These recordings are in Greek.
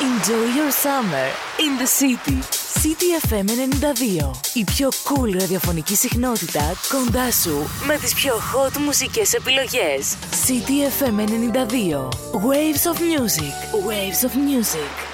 Enjoy your summer in the city. City FM 92. Η πιο cool ραδιοφωνική συχνότητα κοντά σου με τις πιο hot μουσικές επιλογές. City FM 92. Waves of music. Waves of music.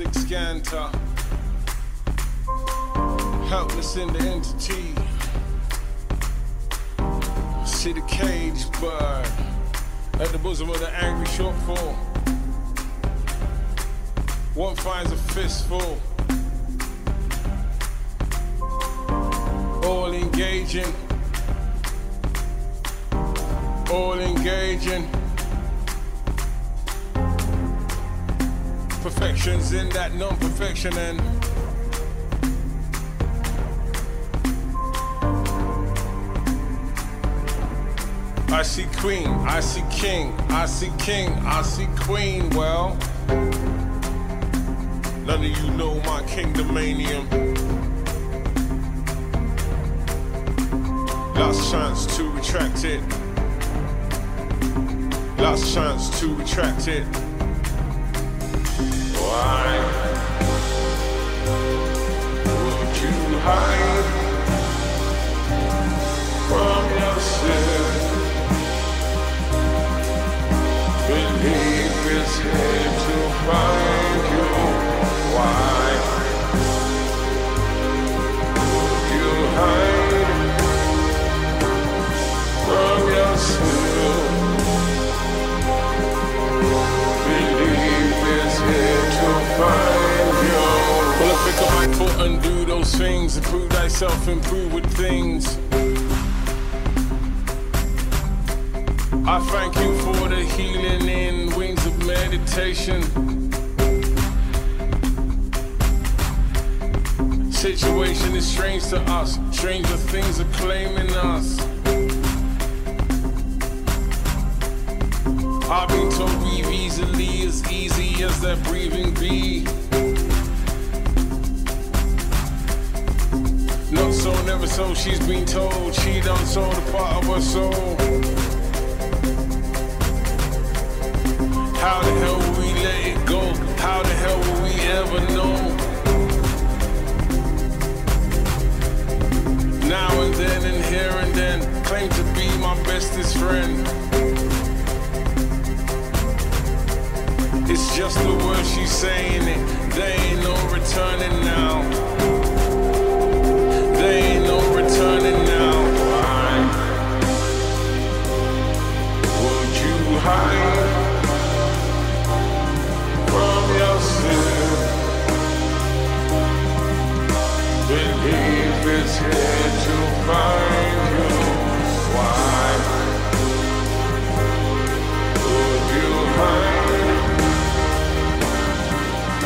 Linguistic scanter. Helpless in the entity. See the cage bird at the bosom of the angry shortfall. One finds a fistful. In that non perfection and I see queen, I see king, I see king, I see queen. Well, none of you know my kingdom kingdomanium. Last chance to retract it. Last chance to retract it. Why? Would you hide Well, I pick up my foot and do those things, improve thyself, improve with things. I thank you for the healing in wings of meditation. Situation is strange to us, stranger things are claiming us. I've been told breathe easily, as easy as that breathing be. Not so, never so, she's been told she done sold a part of her soul. How the hell will we let it go? How the hell will we ever know? Now and then and here and then, claim to be my bestest friend. It's just the word she's saying it. There ain't no returning now. There ain't no returning now. Why would you hide from yourself? Believe it's here to find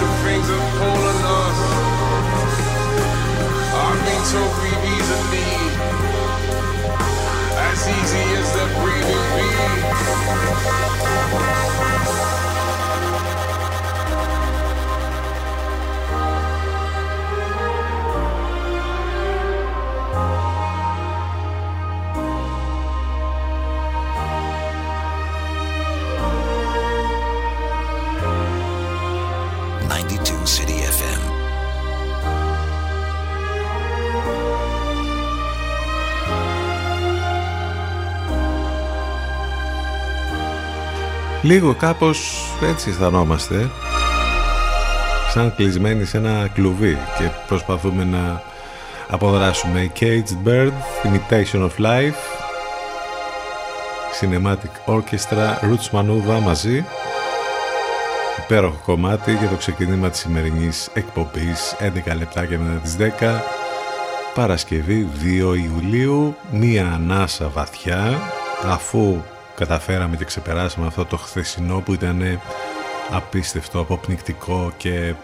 the things finger pulling us. Our mental BBs a need. As easy as the breathing be. Λίγο κάπως έτσι αισθανόμαστε σαν κλεισμένοι σε ένα κλουβί και προσπαθούμε να αποδράσουμε. Caged Bird, Imitation of Life Cinematic Orchestra, Roots Manuva μαζί. Υπέροχο κομμάτι για το ξεκίνημα της σημερινής εκπομπής. 11 λεπτάκια μετά τις 10 Παρασκευή 2 Ιουλίου μία ανάσα βαθιά αφού καταφέραμε και ξεπεράσαμε αυτό το χθεσινό που ήταν απίστευτο, αποπνικτικό και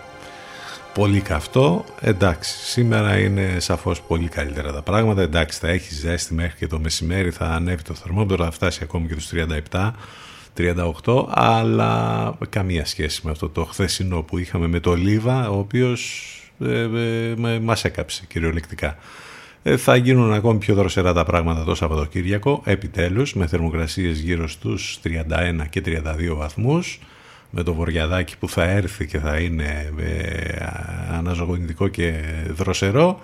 πολύ καυτό. Εντάξει, σήμερα είναι σαφώς πολύ καλύτερα τα πράγματα. Εντάξει, θα έχεις ζέστη μέχρι και το μεσημέρι, θα ανέβει το θερμόμετρο, θα φτάσει ακόμη και τους 37. 38, αλλά καμία σχέση με αυτό το χθεσινό που είχαμε με το Λίβα, ο οποίος ε, ε, μας έκαψε κυριολεκτικά. Ε, θα γίνουν ακόμη πιο δροσερά τα πράγματα το Σαββατοκύριακο, επιτέλους, με θερμοκρασίες γύρω στους 31 και 32 βαθμούς, με το βοριαδάκι που θα έρθει και θα είναι ε, αναζωογονητικό και δροσερό.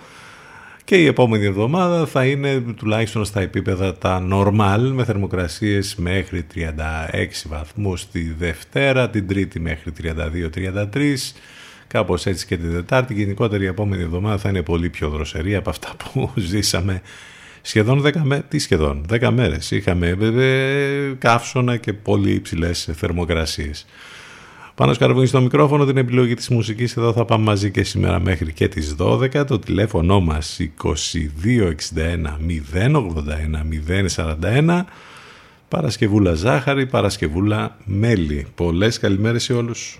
Και η επόμενη εβδομάδα θα είναι τουλάχιστον στα επίπεδα τα normal με θερμοκρασίες μέχρι 36 βαθμούς τη Δευτέρα, την Τρίτη μέχρι 32-33 Κάπως έτσι και την Δετάρτη. Γενικότερα η επόμενη εβδομάδα θα είναι πολύ πιο δροσερή από αυτά που ζήσαμε σχεδόν 10 μέρες. Τι σχεδόν, 10 μέρες. Είχαμε ε, καύσωνα και πολύ υψηλές θερμοκρασίες. Πάνω σκαρβούνι στο μικρόφωνο την επιλογή της μουσικής εδώ θα πάμε μαζί και σήμερα μέχρι και τις 12 το τηλέφωνο μας 2261 081 041 Παρασκευούλα ζάχαρη, Παρασκευούλα μέλι Πολλές καλημέρες σε όλους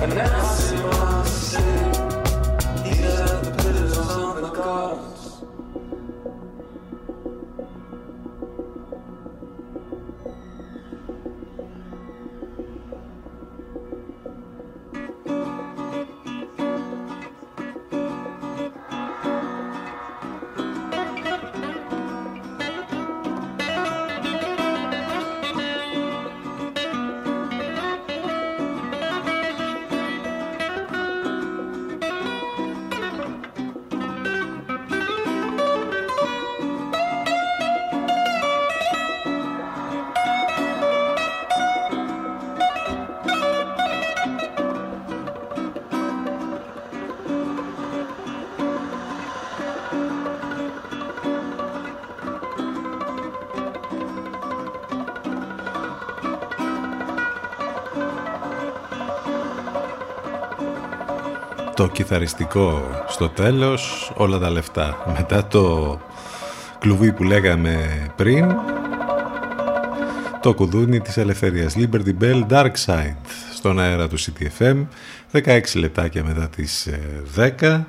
And now see my nasce. Το κιθαριστικό στο τέλος, όλα τα λεφτά. Μετά το κλουβί που λέγαμε πριν, το κουδούνι της ελευθερίας. Liberty Bell Dark Side στον αέρα του CTFM 16 λεπτάκια μετά τις 10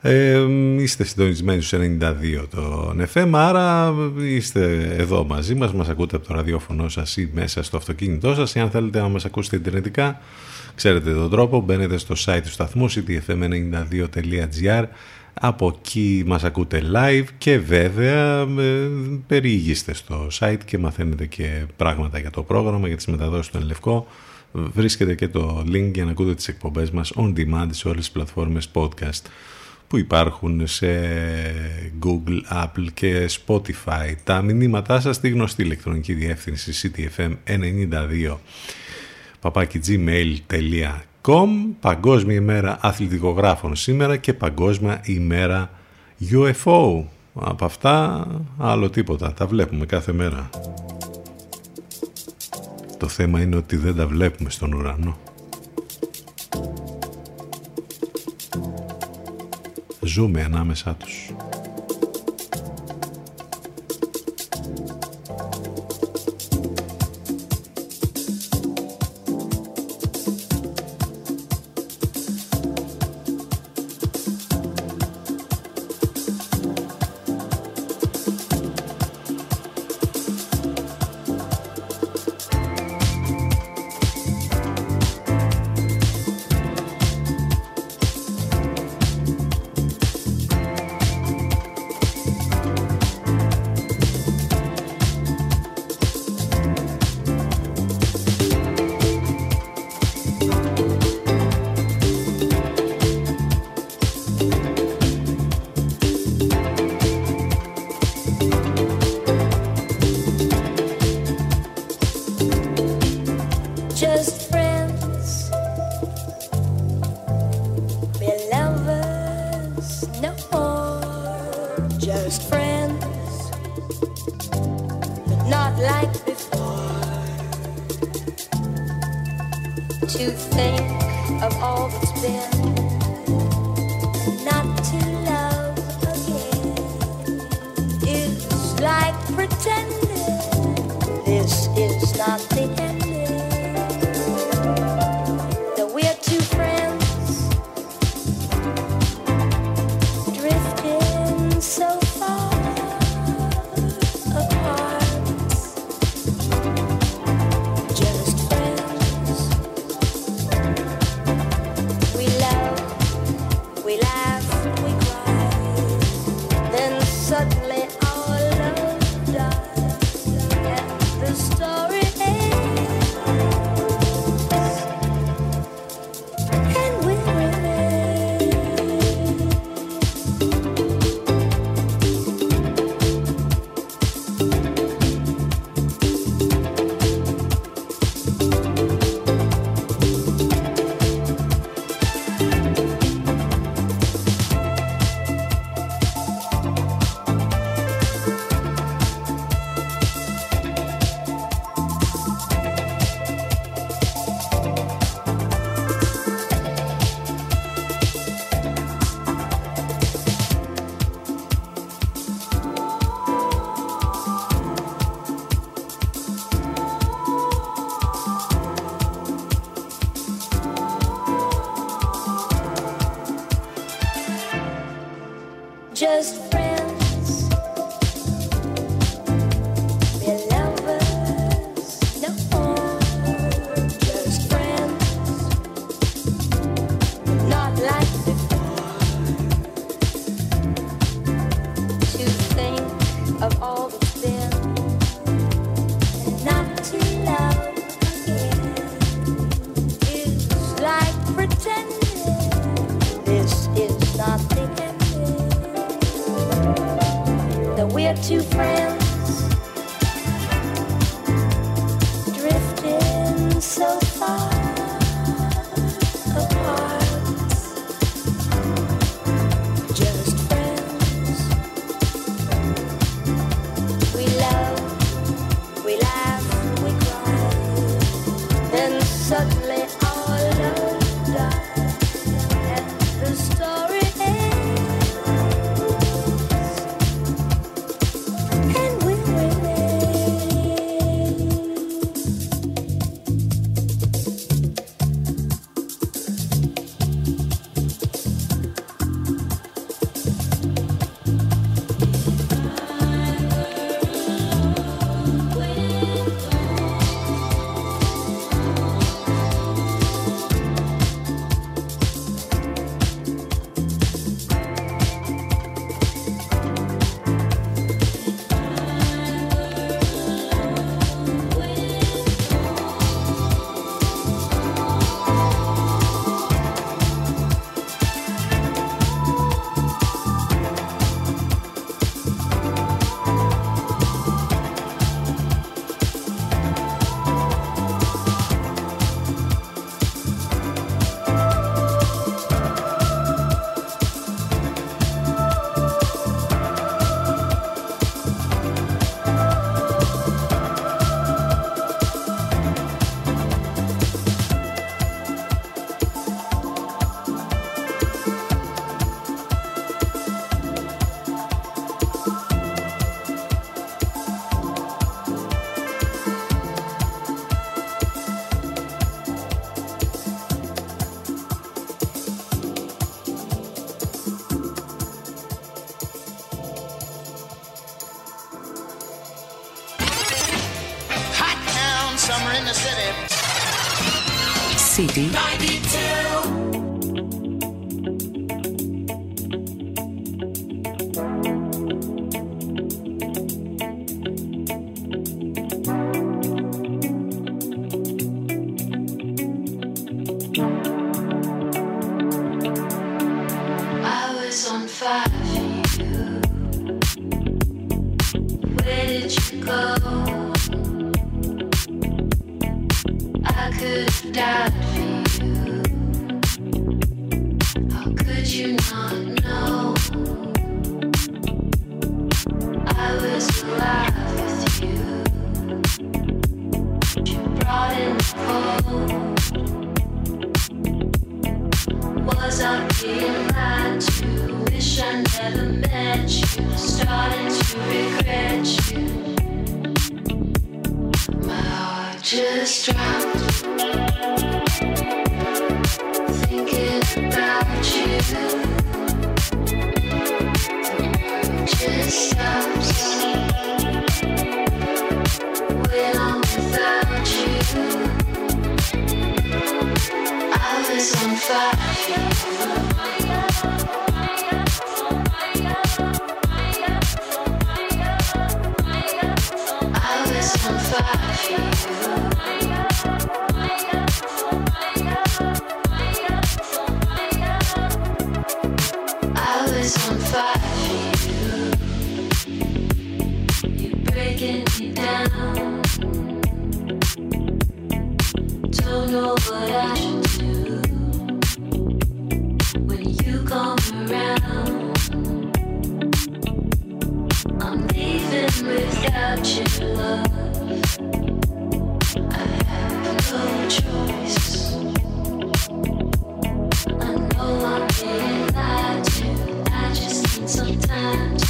ε, ε, είστε συντονισμένοι στους 92 το FM άρα είστε εδώ μαζί μας. Μας ακούτε από το ραδιόφωνο σας ή μέσα στο αυτοκίνητό σας. Ή αν θέλετε να μας ακούσετε ιντερνετικά ξέρετε τον τρόπο μπαίνετε στο site του σταθμού ctfm92.gr από εκεί μας ακούτε live και βέβαια ε, περιήγηστε στο site και μαθαίνετε και πράγματα για το πρόγραμμα, για τις μεταδόσεις του Ενλευκό. Βρίσκεται και το link για να ακούτε τις εκπομπές μας on demand σε όλες τις πλατφόρμες podcast που υπάρχουν σε Google, Apple και Spotify. Τα μηνύματά σας στη γνωστή ηλεκτρονική διεύθυνση ctfm92 papakigmail.com Παγκόσμια ημέρα αθλητικογράφων σήμερα και Παγκόσμια ημέρα UFO. Από αυτά άλλο τίποτα. Τα βλέπουμε κάθε μέρα. Το θέμα είναι ότι δεν τα βλέπουμε στον ουρανό. Ζούμε ανάμεσά τους. first friends, but not like before. To think of all that's been.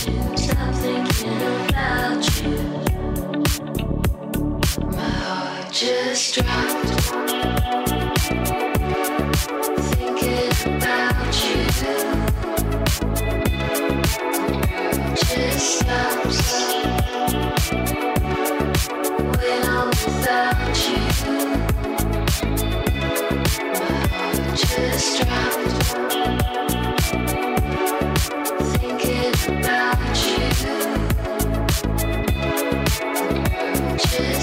Stop thinking about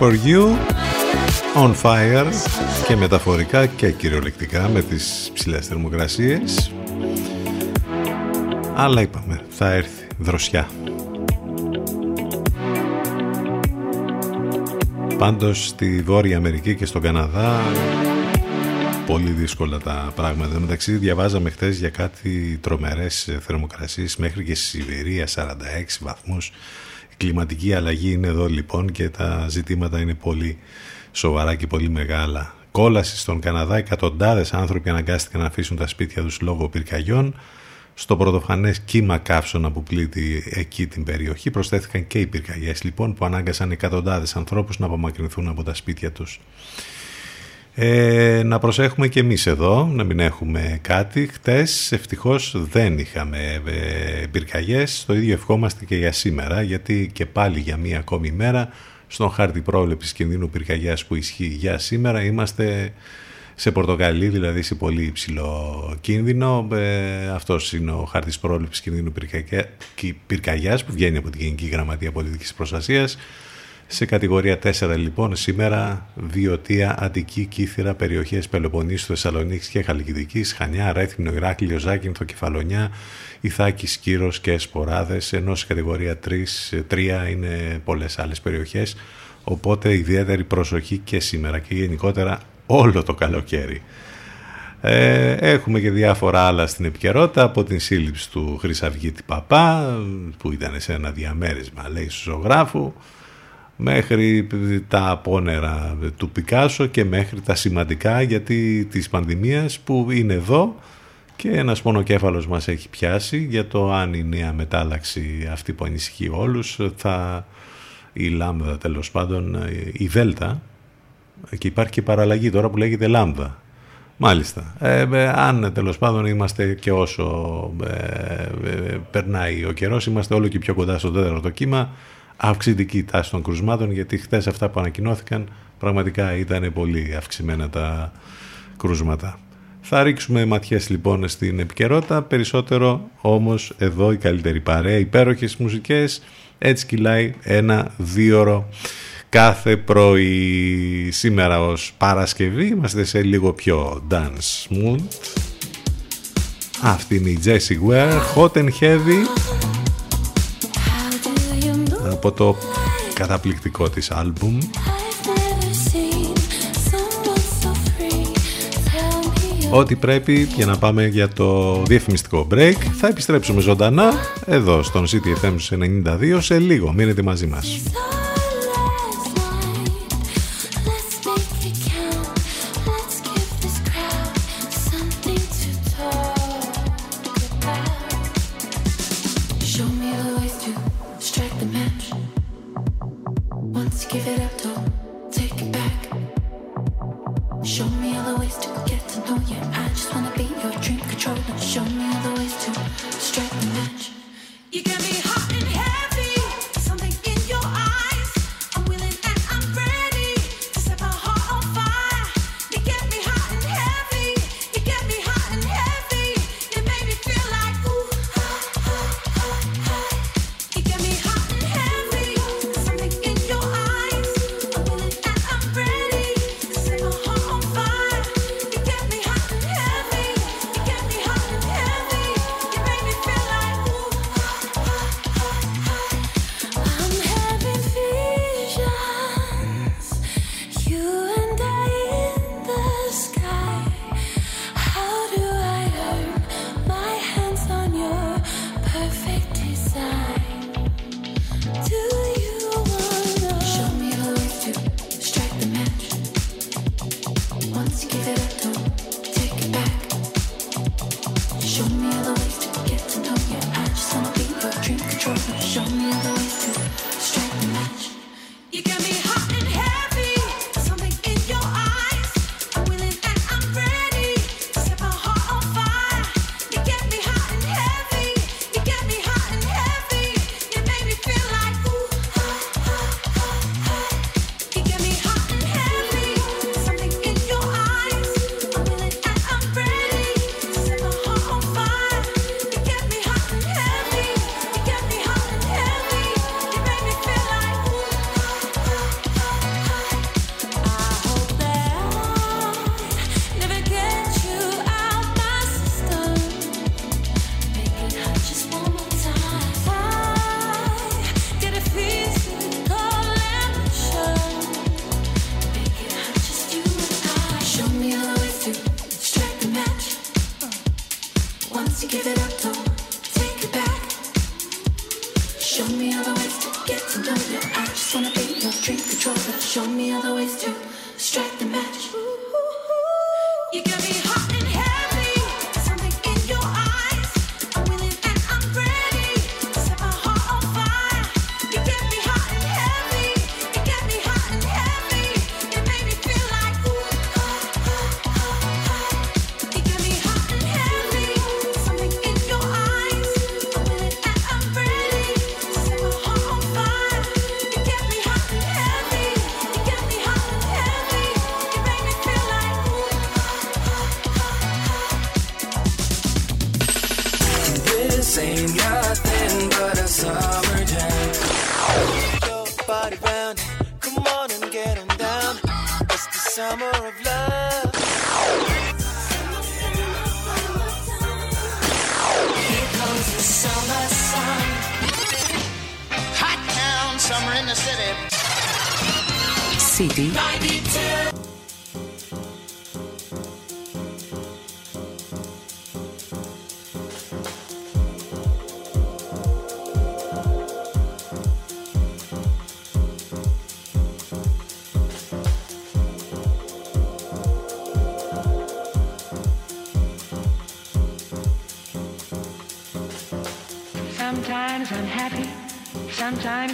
for You On Fire και μεταφορικά και κυριολεκτικά με τις ψηλές θερμοκρασίες. Αλλά είπαμε θα έρθει δροσιά Πάντως στη Βόρεια Αμερική και στον Καναδά πολύ δύσκολα τα πράγματα. Μεταξύ διαβάζαμε χτες για κάτι τρομερές θερμοκρασίες μέχρι και στη Σιβηρία 46 βαθμούς κλιματική αλλαγή είναι εδώ λοιπόν και τα ζητήματα είναι πολύ σοβαρά και πολύ μεγάλα. Κόλαση στον Καναδά, εκατοντάδες άνθρωποι αναγκάστηκαν να αφήσουν τα σπίτια τους λόγω πυρκαγιών. Στο πρωτοφανές κύμα καύσωνα που πλήττει εκεί την περιοχή προσθέθηκαν και οι πυρκαγιές λοιπόν που ανάγκασαν εκατοντάδες ανθρώπους να απομακρυνθούν από τα σπίτια τους. Ε, να προσέχουμε και εμείς εδώ, να μην έχουμε κάτι. Χτες ευτυχώς δεν είχαμε ε, πυρκαγιές, το ίδιο ευχόμαστε και για σήμερα, γιατί και πάλι για μία ακόμη μέρα, στον χάρτη πρόβλεψης κινδύνου πυρκαγιάς που ισχύει για σήμερα, είμαστε σε πορτοκαλί, δηλαδή σε πολύ υψηλό κίνδυνο. Ε, αυτός είναι ο χάρτης πρόληψης κινδύνου πυρκαγιάς που βγαίνει από την Γενική Γραμματεία Πολιτικής Προστασίας. Σε κατηγορία 4 λοιπόν σήμερα Βιωτία, Αττική, Κύθυρα, περιοχές Πελοποννήσου, Θεσσαλονίκης και Χαλκιδικής, Χανιά, Ρέθμινο, Ηράκλειο, Ζάκυνθο, Κεφαλονιά, Ιθάκης, Κύρος και Σποράδες, ενώ σε κατηγορία 3, 3 είναι πολλές άλλες περιοχές οπότε ιδιαίτερη προσοχή και σήμερα και γενικότερα όλο το καλοκαίρι. Ε, έχουμε και διάφορα άλλα στην επικαιρότητα από την σύλληψη του Χρυσαυγίτη Παπά που ήταν σε ένα διαμέρισμα λέει σου ζωγράφου μέχρι τα απόνερα του Πικάσο και μέχρι τα σημαντικά γιατί της πανδημίας που είναι εδώ και ένας μονοκέφαλος μας έχει πιάσει για το αν η νέα μετάλλαξη αυτή που ανησυχεί όλους θα η λάμδα τέλος πάντων η δέλτα και υπάρχει και παραλλαγή τώρα που λέγεται λάμδα. Μάλιστα. Ε, ε, αν τέλος πάντων είμαστε και όσο ε, περνάει ο καιρός, είμαστε όλο και πιο κοντά στο τέταρτο κύμα, αυξητική τάση των κρουσμάτων, γιατί χθες αυτά που ανακοινώθηκαν πραγματικά ήταν πολύ αυξημένα τα κρούσματα. Θα ρίξουμε ματιές λοιπόν στην επικαιρότητα, περισσότερο όμως εδώ η καλύτερη παρέα, υπέροχες μουσικές, έτσι κυλάει ένα δίωρο κάθε πρωί σήμερα ως Παρασκευή είμαστε σε λίγο πιο dance mood. Αυτή είναι η Jessie Ware Hot and Heavy από το καταπληκτικό της άλμπουμ. Ό,τι πρέπει για να πάμε για το διαφημιστικό break. Θα επιστρέψουμε ζωντανά εδώ στον CTFM 92 σε λίγο μείνετε μαζί μας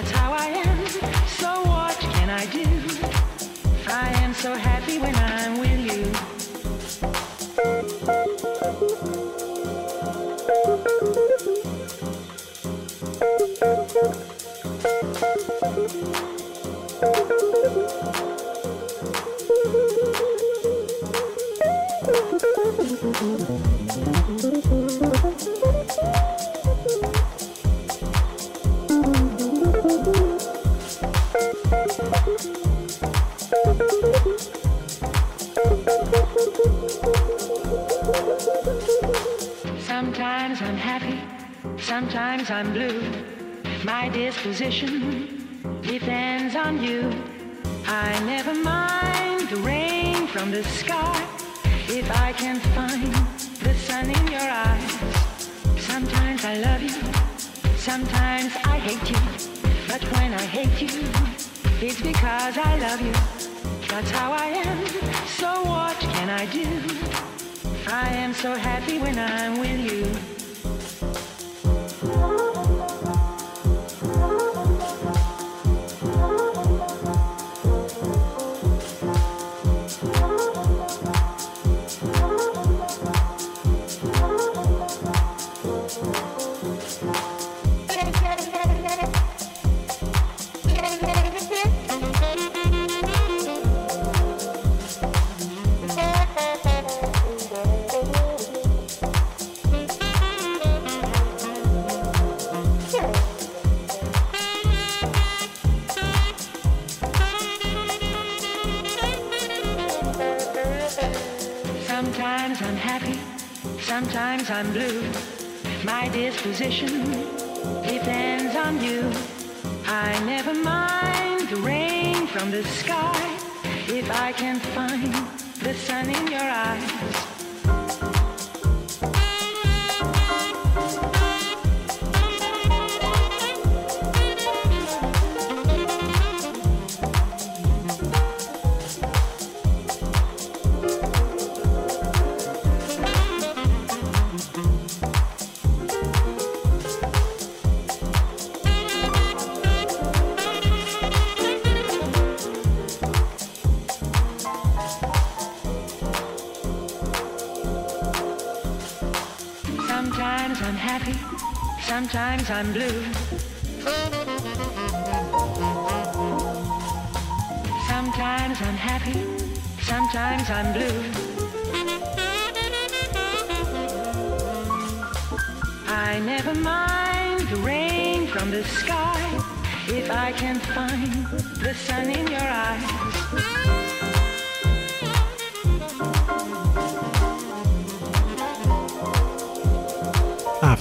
That's how I am. So what can I do? I am so happy when I'm with you. Disposition depends on you. I never mind the rain from the sky if I can find the sun in your eyes. Sometimes I love you, sometimes I hate you. But when I hate you, it's because I love you. That's how I am. So what can I do? I am so happy when I'm with you. I'm blue. My disposition depends on you. I never mind the rain from the sky if I can I'm blue.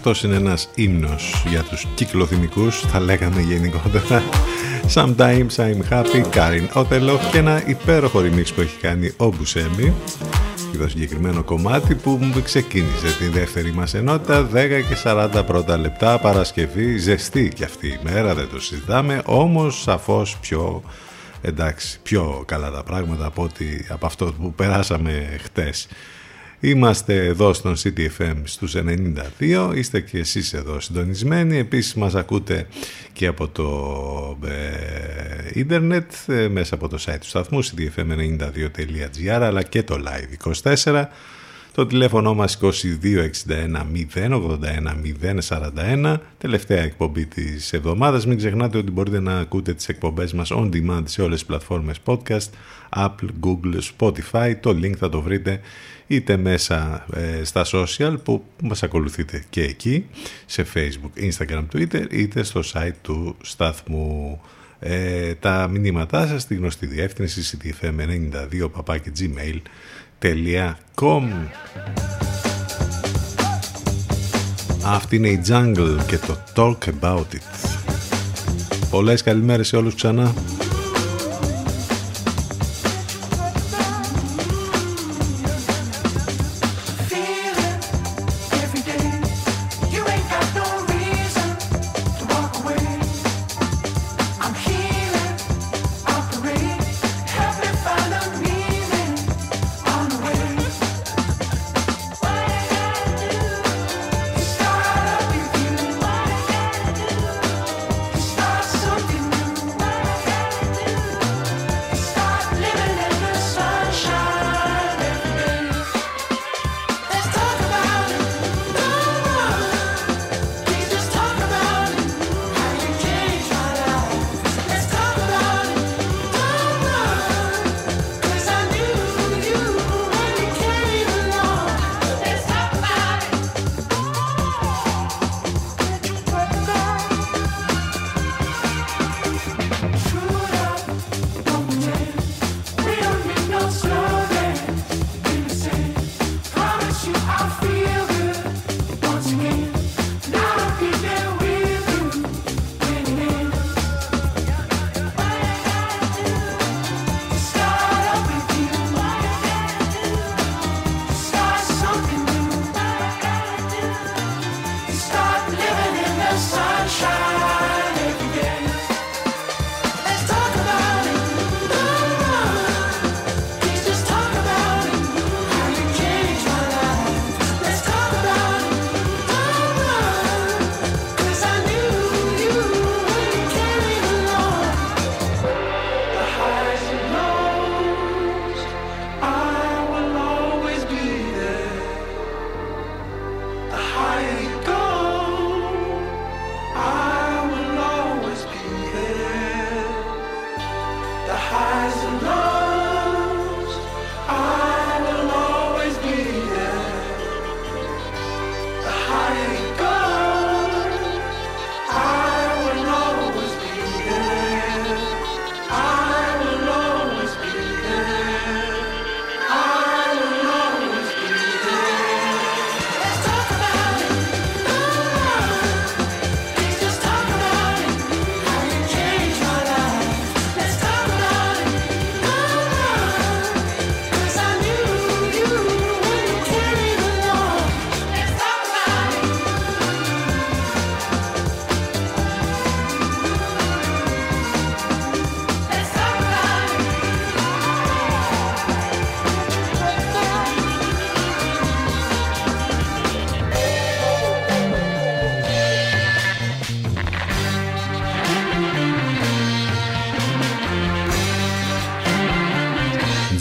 Αυτός είναι ένας ύμνος για τους κυκλοθυμικούς, θα λέγαμε γενικότερα. Sometimes I'm happy, Karin Otelo και ένα υπέροχο remix που έχει κάνει ο Μπουσέμι για το συγκεκριμένο κομμάτι που μου ξεκίνησε τη δεύτερη μας ενότητα 10 και 40 πρώτα λεπτά Παρασκευή ζεστή και αυτή η μέρα δεν το συζητάμε όμως σαφώς πιο εντάξει πιο καλά τα πράγματα από, ότι, από αυτό που περάσαμε χτες Είμαστε εδώ στον CTFM στους 92, είστε και εσείς εδώ συντονισμένοι, επίσης μας ακούτε και από το ε, ίντερνετ, ε, μέσα από το site του σταθμού ctfm92.gr αλλά και το live24. Το τηλέφωνο μας 2261 081 041 τελευταία εκπομπή της εβδομάδας. Μην ξεχνάτε ότι μπορείτε να ακούτε τις εκπομπές μας on demand σε όλες τις πλατφόρμες podcast, Apple, Google, Spotify. Το link θα το βρείτε είτε μέσα ε, στα social που μας ακολουθείτε και εκεί, σε Facebook, Instagram, Twitter, είτε στο site του σταθμού. Ε, τα μηνύματά σας στη γνωστή διεύθυνση ctfm92 Αυτή είναι η Jungle και το Talk About It. Πολλές καλημέρες σε όλους ξανά.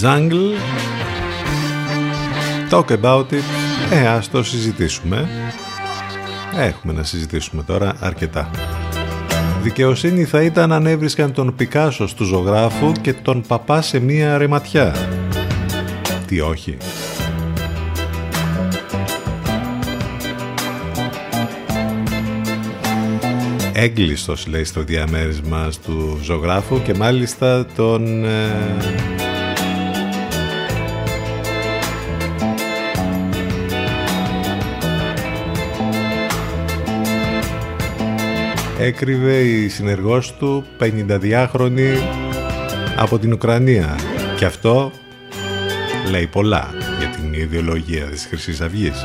Jungle. Talk about it. Ε, ας το συζητήσουμε. Έχουμε να συζητήσουμε τώρα αρκετά. Δικαιοσύνη θα ήταν αν έβρισκαν τον Πικάσο του ζωγράφου και τον παπά σε μία ρεματιά Τι όχι. Έγκλειστος λέει στο διαμέρισμα του ζωγράφου και μάλιστα τον ε, έκρυβε η συνεργός του 52χρονη από την Ουκρανία και αυτό λέει πολλά για την ιδεολογία της χρυσής αυγής.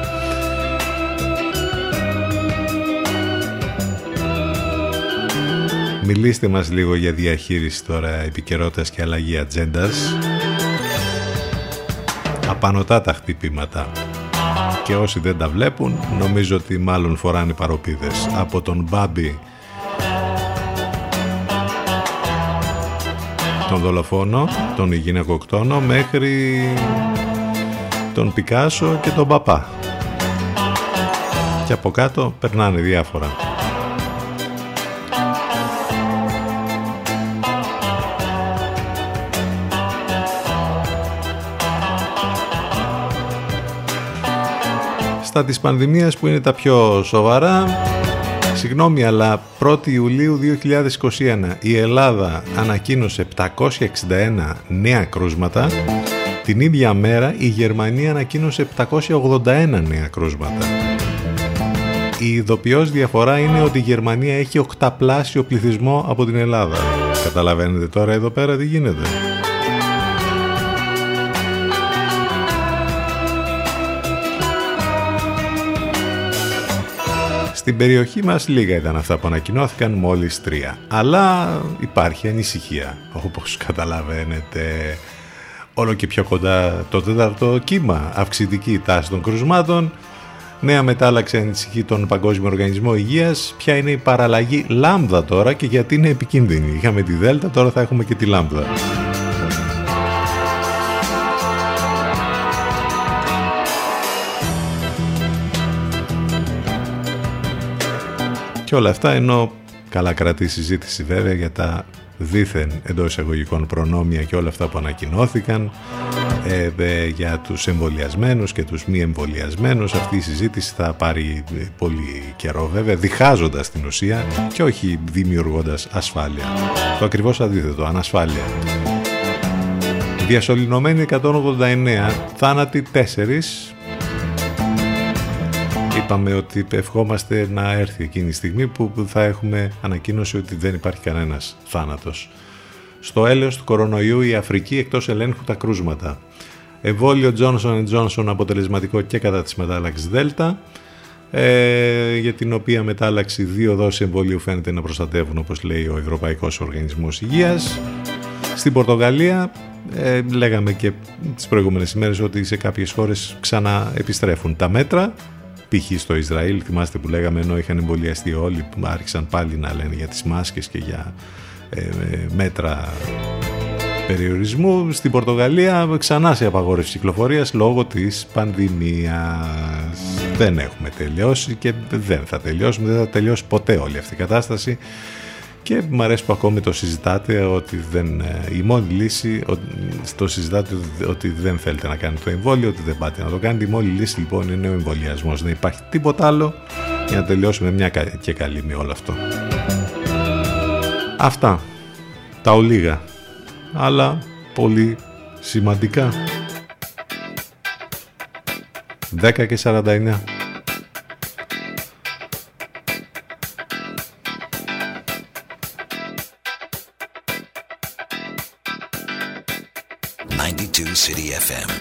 Μιλήστε μας λίγο για διαχείριση τώρα επικαιρότητας και αλλαγή ατζέντας. Απανοτά τα χτυπήματα και όσοι δεν τα βλέπουν νομίζω ότι μάλλον φοράνε παροπίδες από τον Μπάμπι τον δολοφόνο, τον γυναικοκτόνο μέχρι τον Πικάσο και τον Παπά. Και από κάτω περνάνε διάφορα. Στα της πανδημίας που είναι τα πιο σοβαρά Συγγνώμη, αλλά 1η Ιουλίου 2021 η Ελλάδα ανακοίνωσε 761 νέα κρούσματα. Την ίδια μέρα η Γερμανία ανακοίνωσε 781 νέα κρούσματα. Η ειδοποιώς διαφορά είναι ότι η Γερμανία έχει οκταπλάσιο πληθυσμό από την Ελλάδα. Καταλαβαίνετε τώρα εδώ πέρα τι γίνεται. Στην περιοχή μας λίγα ήταν αυτά που ανακοινώθηκαν μόλις τρία. Αλλά υπάρχει ανησυχία, όπως καταλαβαίνετε. Όλο και πιο κοντά το τέταρτο κύμα, αυξητική τάση των κρουσμάτων. Νέα μετάλλαξη ανησυχεί τον Παγκόσμιο Οργανισμό Υγείας. Ποια είναι η παραλλαγή λάμδα τώρα και γιατί είναι επικίνδυνη. Είχαμε τη Δέλτα, τώρα θα έχουμε και τη λάμδα. Και όλα αυτά ενώ καλά κρατεί συζήτηση βέβαια για τα δήθεν εντός εισαγωγικών προνόμια και όλα αυτά που ανακοινώθηκαν ε, για τους εμβολιασμένους και τους μη εμβολιασμένους. Αυτή η συζήτηση θα πάρει πολύ καιρό βέβαια διχάζοντας την ουσία και όχι δημιουργώντας ασφάλεια. Το ακριβώς αντίθετο, ανασφάλεια. Διασωληνωμένοι 189 θάνατοι 4 είπαμε ότι ευχόμαστε να έρθει εκείνη η στιγμή που θα έχουμε ανακοίνωση ότι δεν υπάρχει κανένας θάνατος. Στο έλεος του κορονοϊού η Αφρική εκτός ελέγχου τα κρούσματα. Εμβόλιο Johnson Johnson αποτελεσματικό και κατά της μετάλλαξης Δέλτα ε, για την οποία μετάλλαξη δύο δόσεις εμβολίου φαίνεται να προστατεύουν όπως λέει ο Ευρωπαϊκός Οργανισμός Υγείας. Στην Πορτογαλία ε, λέγαμε και τις προηγούμενες ημέρες ότι σε κάποιες χώρες ξαναεπιστρέφουν τα μέτρα π.χ. στο Ισραήλ, θυμάστε που λέγαμε ενώ είχαν εμβολιαστεί όλοι, που άρχισαν πάλι να λένε για τις μάσκες και για ε, ε, μέτρα περιορισμού. Στην Πορτογαλία ξανά σε απαγόρευση κυκλοφορίας λόγω της πανδημίας. Δεν έχουμε τελειώσει και δεν θα τελειώσουμε, δεν θα τελειώσει ποτέ όλη αυτή η κατάσταση. Και μου αρέσει που ακόμη το συζητάτε ότι δεν, ε, η μόνη λύση, το συζητάτε ότι δεν θέλετε να κάνετε το εμβόλιο, ότι δεν πάτε να το κάνετε. Η μόνη λύση λοιπόν είναι ο εμβολιασμός. Δεν υπάρχει τίποτα άλλο για να τελειώσουμε μια και καλή με όλο αυτό. Αυτά. Τα ολίγα. Αλλά πολύ σημαντικά. 10 και 49. FM.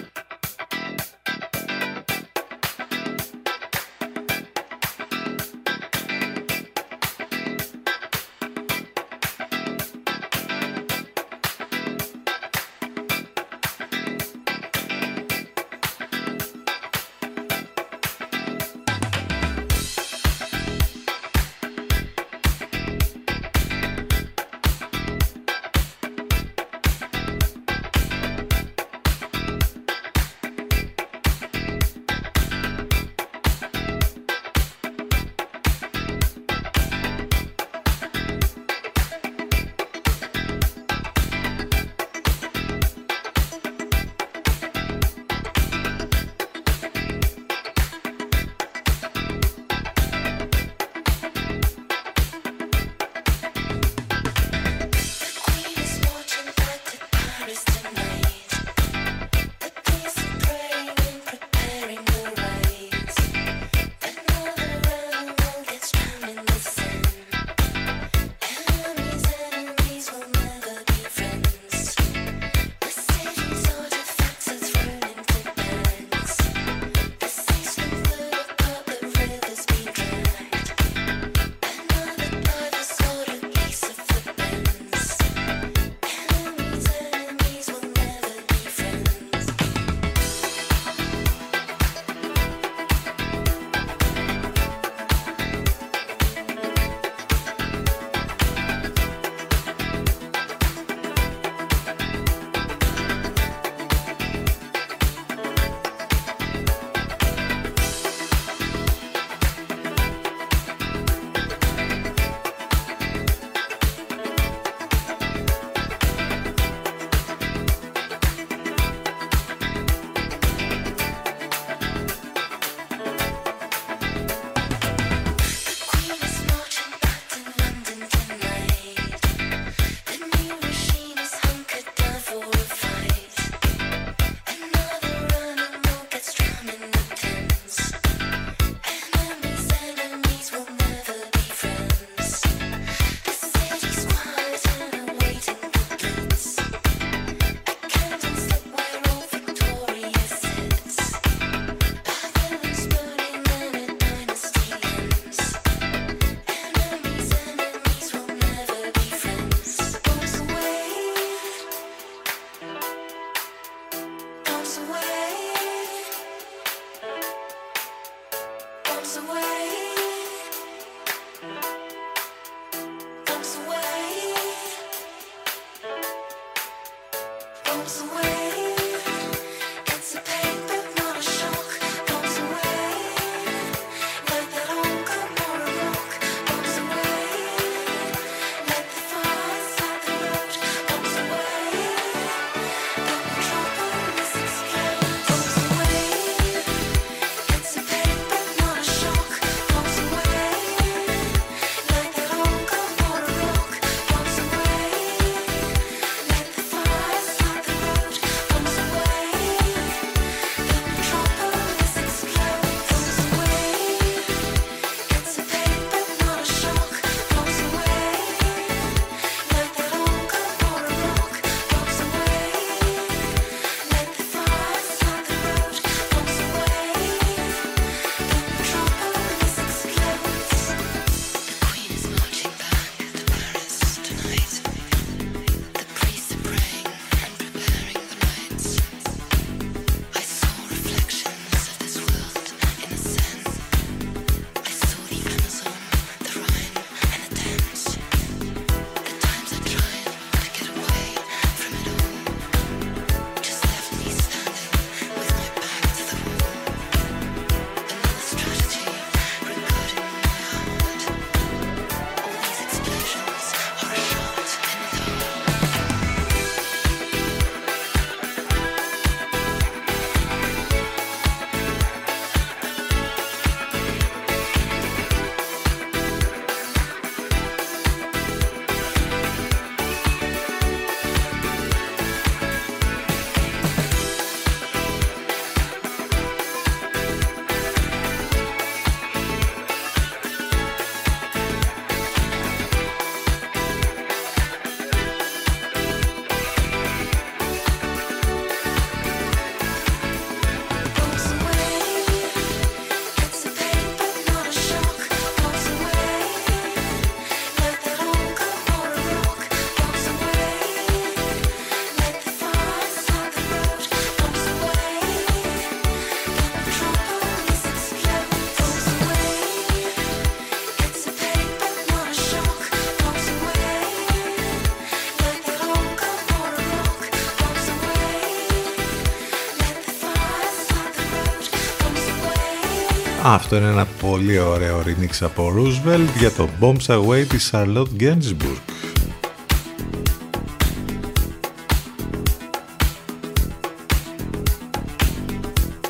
Αυτό είναι ένα πολύ ωραίο remix από Roosevelt για το Bombs Away της Charlotte Gainsbourg.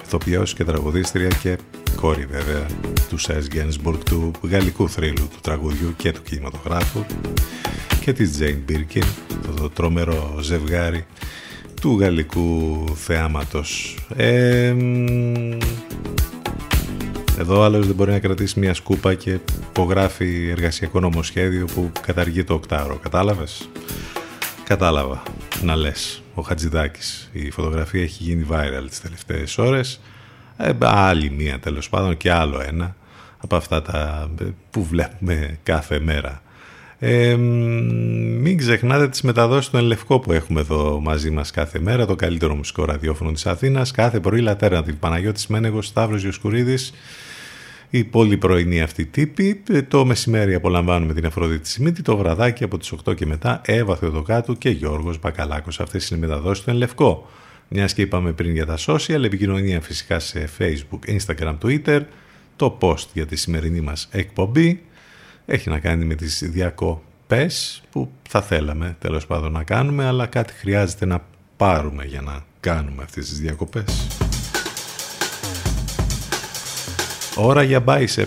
Ηθοποιός και τραγουδίστρια και κόρη βέβαια του Σες Gainsbourg του γαλλικού θρύλου του τραγουδιού και του κινηματογράφου και της Jane Birkin, το τρομερό ζευγάρι του γαλλικού θεάματος. Ε, εδώ άλλος δεν μπορεί να κρατήσει μια σκούπα και υπογράφει εργασιακό νομοσχέδιο που καταργεί το οκτάωρο. Κατάλαβες; Κατάλαβα. Να λες. Ο Χατζηδάκης. Η φωτογραφία έχει γίνει viral τις τελευταίες ώρες. Ε, άλλη μία τέλος πάντων και άλλο ένα από αυτά τα που βλέπουμε κάθε μέρα. Ε, μην ξεχνάτε τις μεταδόσεις του Ενλευκό που έχουμε εδώ μαζί μας κάθε μέρα, το καλύτερο μουσικό ραδιόφωνο της Αθήνας, κάθε πρωί Λατέρα, την Παναγιώτης Μένεγος, Σταύρος Γιοσκουρίδης, η πολύ πρωινή αυτή τύπη. Το μεσημέρι απολαμβάνουμε την Αφροδίτη Σιμίτη, το βραδάκι από τις 8 και μετά Εύα Θεοδοκάτου και Γιώργος Μπακαλάκος. Αυτές είναι οι μεταδόσεις του Ενλευκό. Μιας και είπαμε πριν για τα social, επικοινωνία φυσικά σε Facebook, Instagram, Twitter, το post για τη σημερινή μας εκπομπή έχει να κάνει με τις διακοπές που θα θέλαμε τέλος πάντων να κάνουμε, αλλά κάτι χρειάζεται να πάρουμε για να κάνουμε αυτές τις διακοπές. Ώρα για bicep.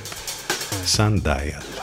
Sundial.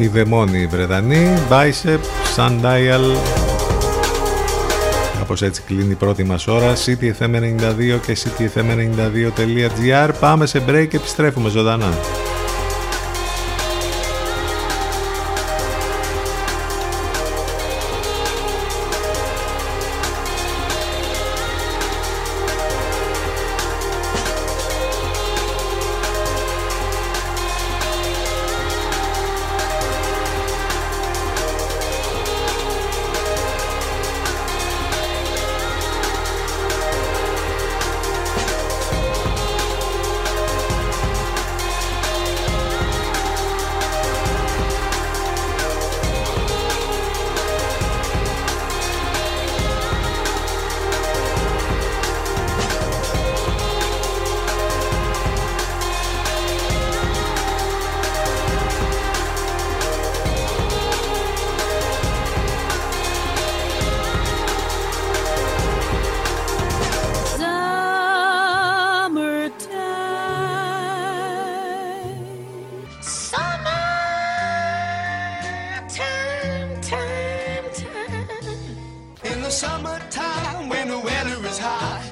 Οι δαιμόνοι Βρετανοί Bicep, Sundial. Κάπως έτσι κλείνει η πρώτη μας ώρα. CTFM92 και CTFM92.gr Πάμε σε break και επιστρέφουμε ζωντανά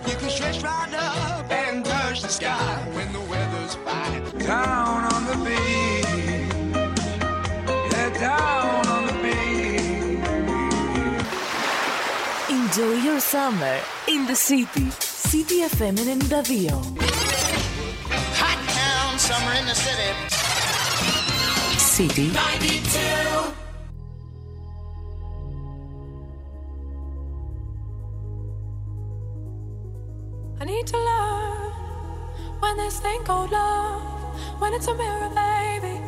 You can stretch right up and touch the sky when the weather's fine. Down on the beach. Yeah, down on the beach. Enjoy your summer in the city. City FM 92. Hot town summer in the city. City 92. cold love when it's a mirror, baby?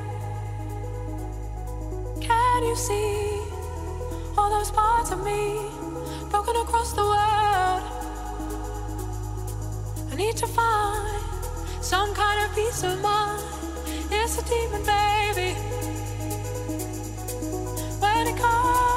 Can you see all those parts of me broken across the world? I need to find some kind of peace of mind. It's a demon, baby. When it comes.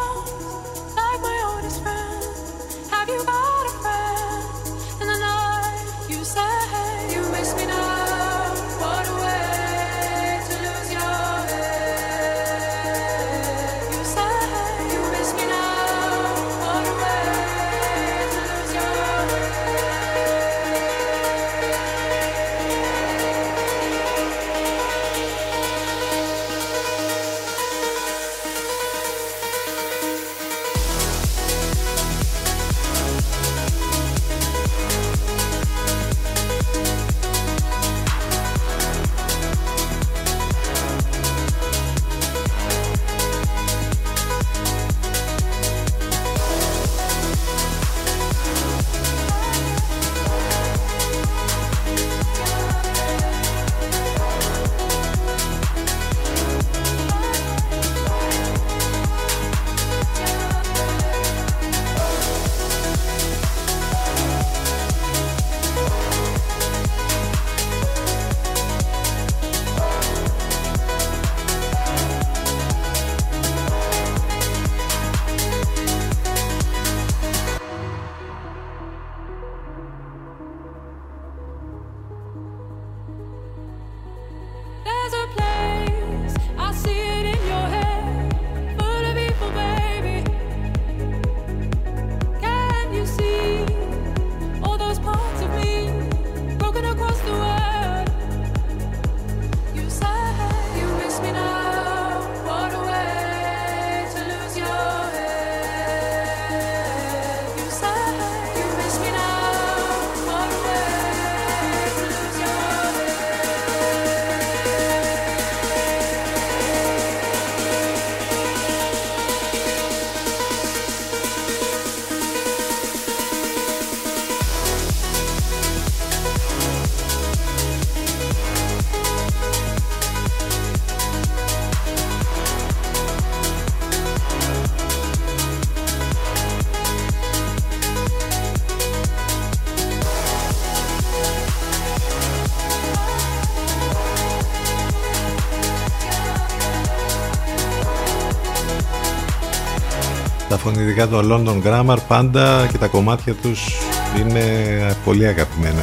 Φωνητικά το London Grammar πάντα και τα κομμάτια τους είναι πολύ αγαπημένα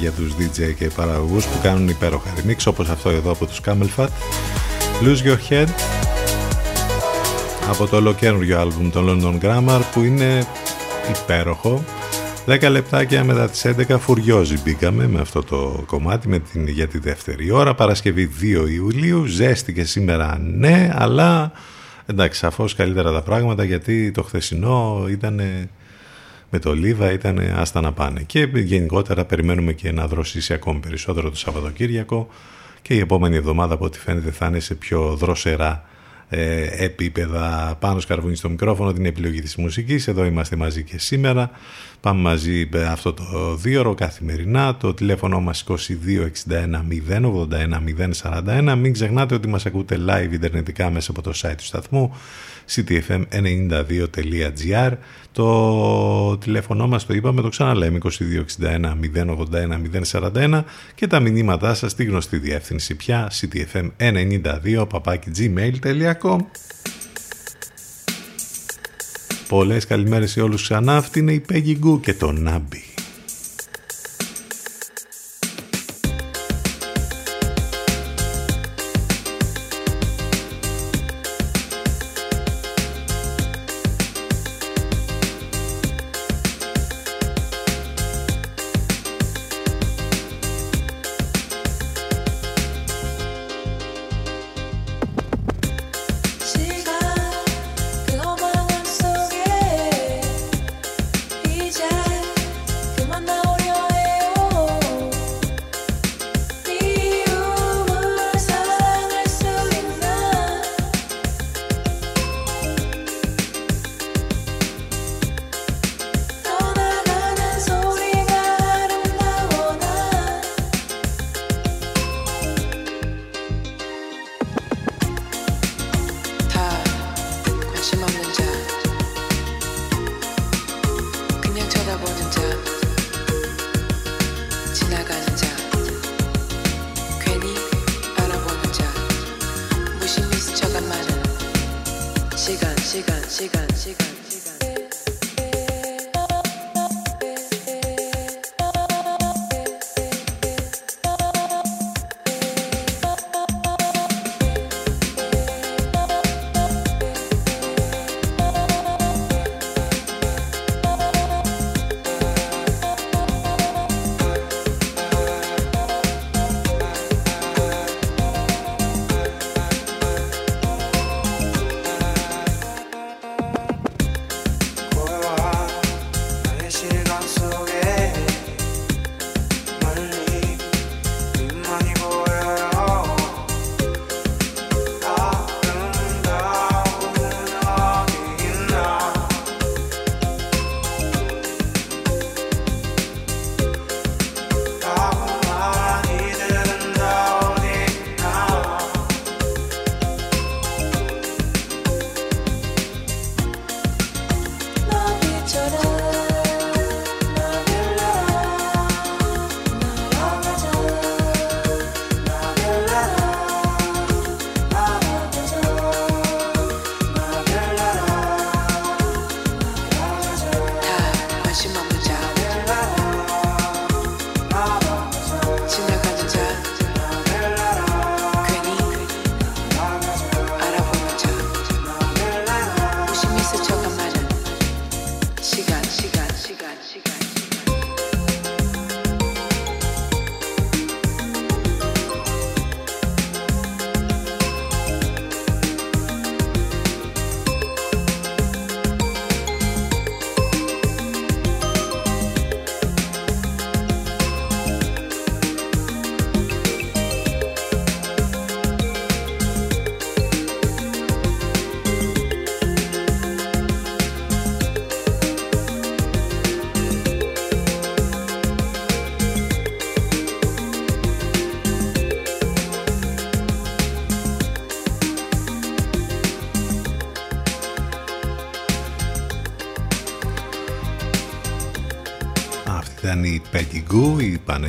για τους DJ και παραγωγούς που κάνουν υπέροχα remix όπως αυτό εδώ από τους Camel Fat. Lose Your Head από το ολοκένουργιο άλμπουμ των London Grammar που είναι υπέροχο. 10 λεπτάκια μετά τις 11 φουριόζι μπήκαμε με αυτό το κομμάτι με την, για τη δεύτερη ώρα Παρασκευή 2 Ιουλίου. Ζέστηκε σήμερα ναι αλλά εντάξει σαφώς καλύτερα τα πράγματα γιατί το χθεσινό ήταν με το Λίβα ήταν άστα να πάνε. Και γενικότερα περιμένουμε και να δροσίσει ακόμη περισσότερο το Σαββατοκύριακο και η επόμενη εβδομάδα από ό,τι φαίνεται θα είναι σε πιο δροσερά ε, επίπεδα. Πάνω σκαρβούνι στο μικρόφωνο την επιλογή της μουσικής. Εδώ είμαστε μαζί και σήμερα. Πάμε μαζί αυτό το δύο ώρο καθημερινά. Το τηλέφωνο μας 2261 081 041 μην ξεχνάτε ότι μας ακούτε live ιντερνετικά μέσα από το site του σταθμού ctfm92.gr το τηλέφωνο μας το είπαμε, το ξαναλέμε 2261 081 041 και τα μηνύματά σας στη γνωστή διεύθυνση πια ctfm92 gmail.com Πολλές καλημέρες σε όλους ξανά, αυτή είναι η Peggy Goo και το Νάμπι.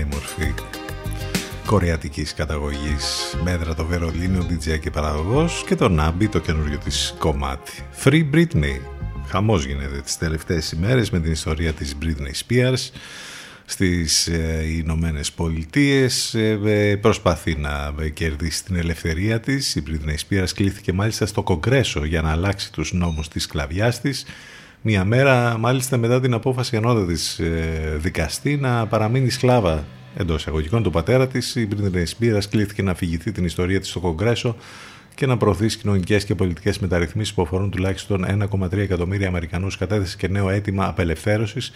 Η πανέμορφη κορεατικής καταγωγής μέτρα το Βερολίνο, DJ και παραγωγός και το Νάμπι το καινούριο της κομμάτι. Free Britney. Χαμός γίνεται τις τελευταίες ημέρες με την ιστορία της Britney Spears στις ε, Ηνωμένες Πολιτείες. Ε, προσπαθεί να κερδίσει την ελευθερία της. Η Britney Spears κλήθηκε μάλιστα στο Κογκρέσο για να αλλάξει τους νόμους της σκλαβιάς της. Μια μέρα μάλιστα μετά την απόφαση ανώτατης δικαστή να παραμείνει σκλάβα εντός εισαγωγικών του πατέρα της, η Britney Spears κλήθηκε να αφηγηθεί την ιστορία της στο Κογκρέσο και να προωθήσει κοινωνικές και πολιτικές μεταρρυθμίσεις που αφορούν τουλάχιστον 1,3 εκατομμύρια Αμερικανούς, κατέθεσε και νέο αίτημα απελευθέρωσης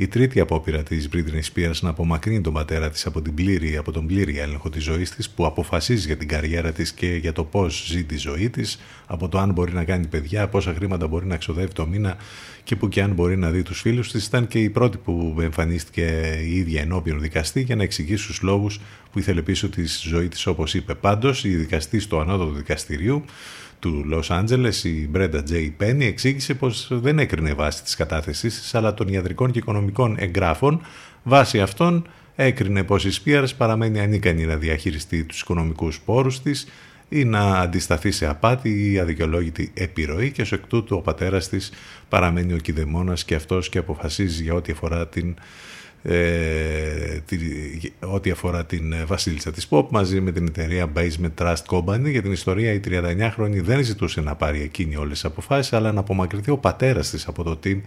η τρίτη απόπειρα της Britney Spears να απομακρύνει τον πατέρα της από, την πλήρη, από τον πλήρη έλεγχο της ζωής της, που αποφασίζει για την καριέρα της και για το πώς ζει τη ζωή της, από το αν μπορεί να κάνει παιδιά, πόσα χρήματα μπορεί να ξοδεύει το μήνα και που και αν μπορεί να δει τους φίλους της. Ήταν και η πρώτη που εμφανίστηκε η ίδια ενώπιον δικαστή για να εξηγήσει τους λόγους που ήθελε πίσω τη ζωή της, όπως είπε. Πάντως, η δικαστή του ανώτατο δικαστηρίου του Λος Άντζελες, η Μπρέντα Τζέι Πένι, εξήγησε πως δεν έκρινε βάση της κατάθεσης αλλά των ιατρικών και οικονομικών εγγράφων. Βάσει αυτών έκρινε πως η Σπίαρς παραμένει ανίκανη να διαχειριστεί τους οικονομικούς πόρους της ή να αντισταθεί σε απάτη ή αδικαιολόγητη επιρροή και ως εκ τούτου ο πατέρας της παραμένει ο κηδεμόνας και αυτός και αποφασίζει για ό,τι αφορά την ε, ό,τι αφορά την ε, βασίλισσα της Pop μαζί με την εταιρεία Basement Trust Company για την ιστορία η 39χρονη δεν ζητούσε να πάρει εκείνη όλες τις αποφάσεις αλλά να απομακρυνθεί ο πατέρας της από το team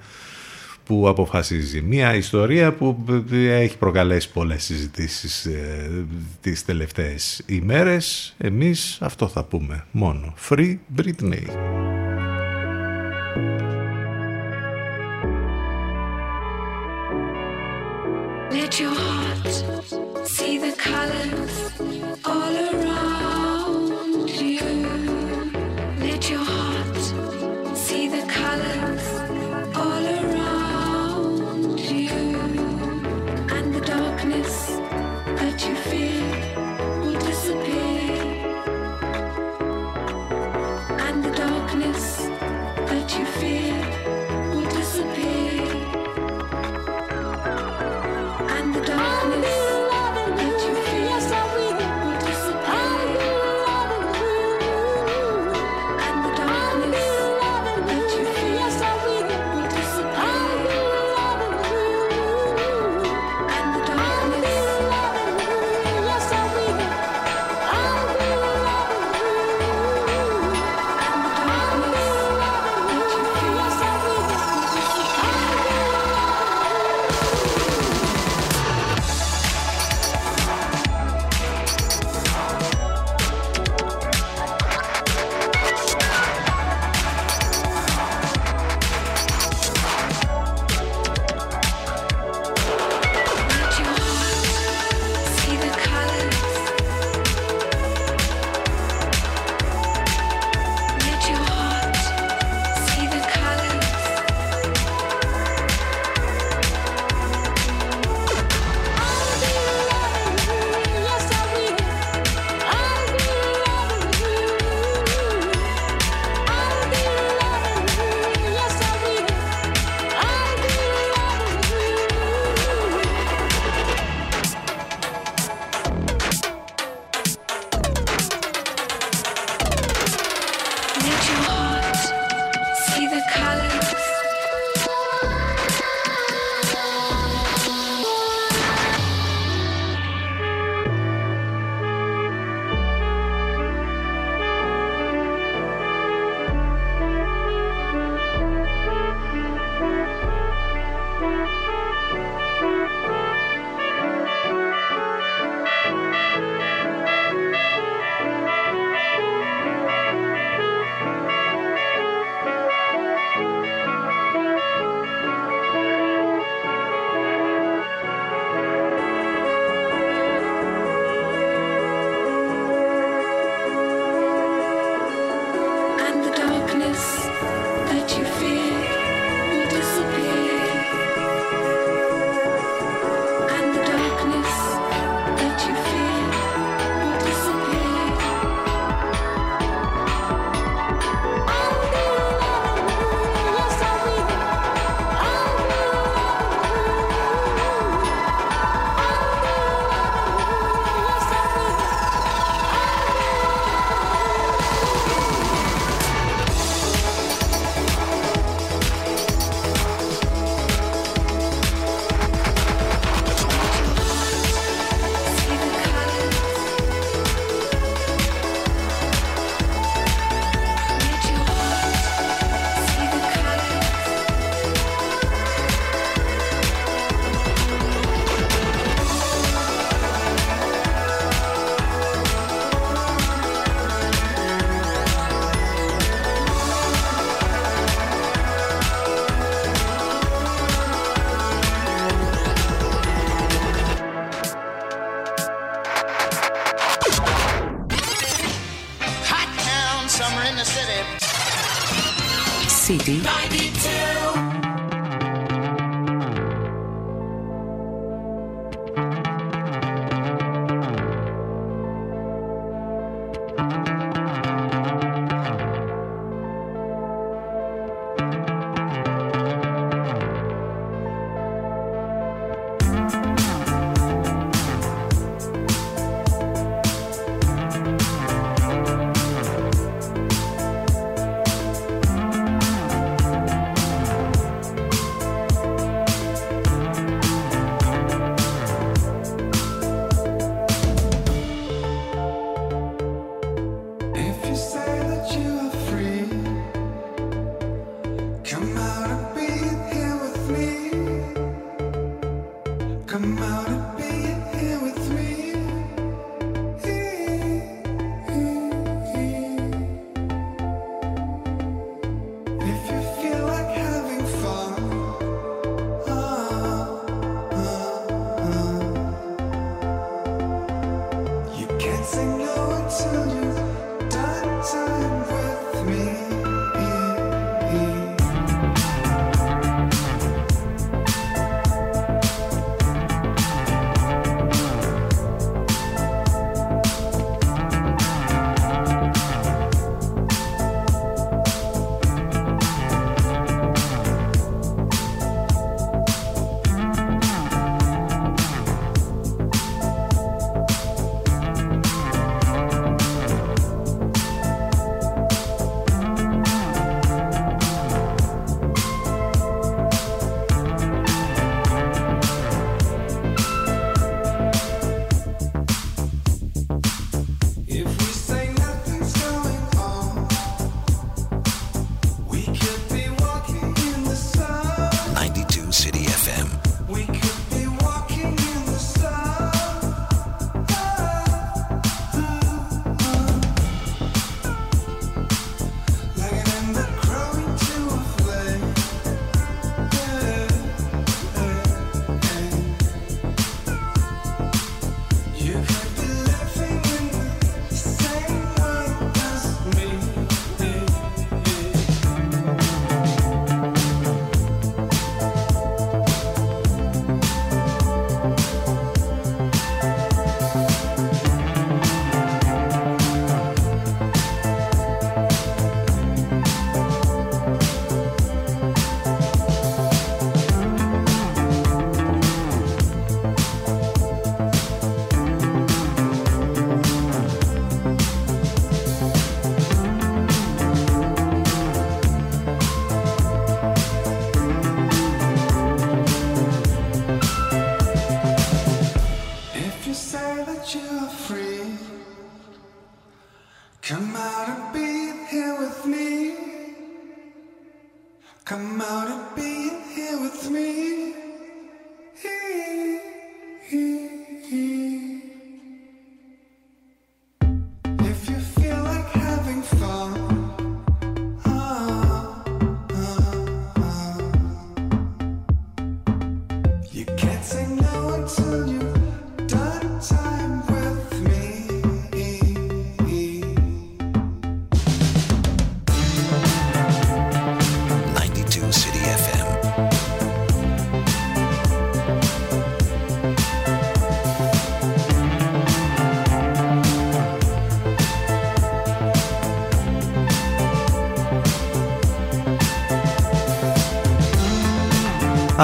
που αποφασίζει. Μια ιστορία που ε, έχει προκαλέσει πολλές συζητήσεις ε, τις τελευταίες ημέρες. Εμείς αυτό θα πούμε μόνο. Free Britney.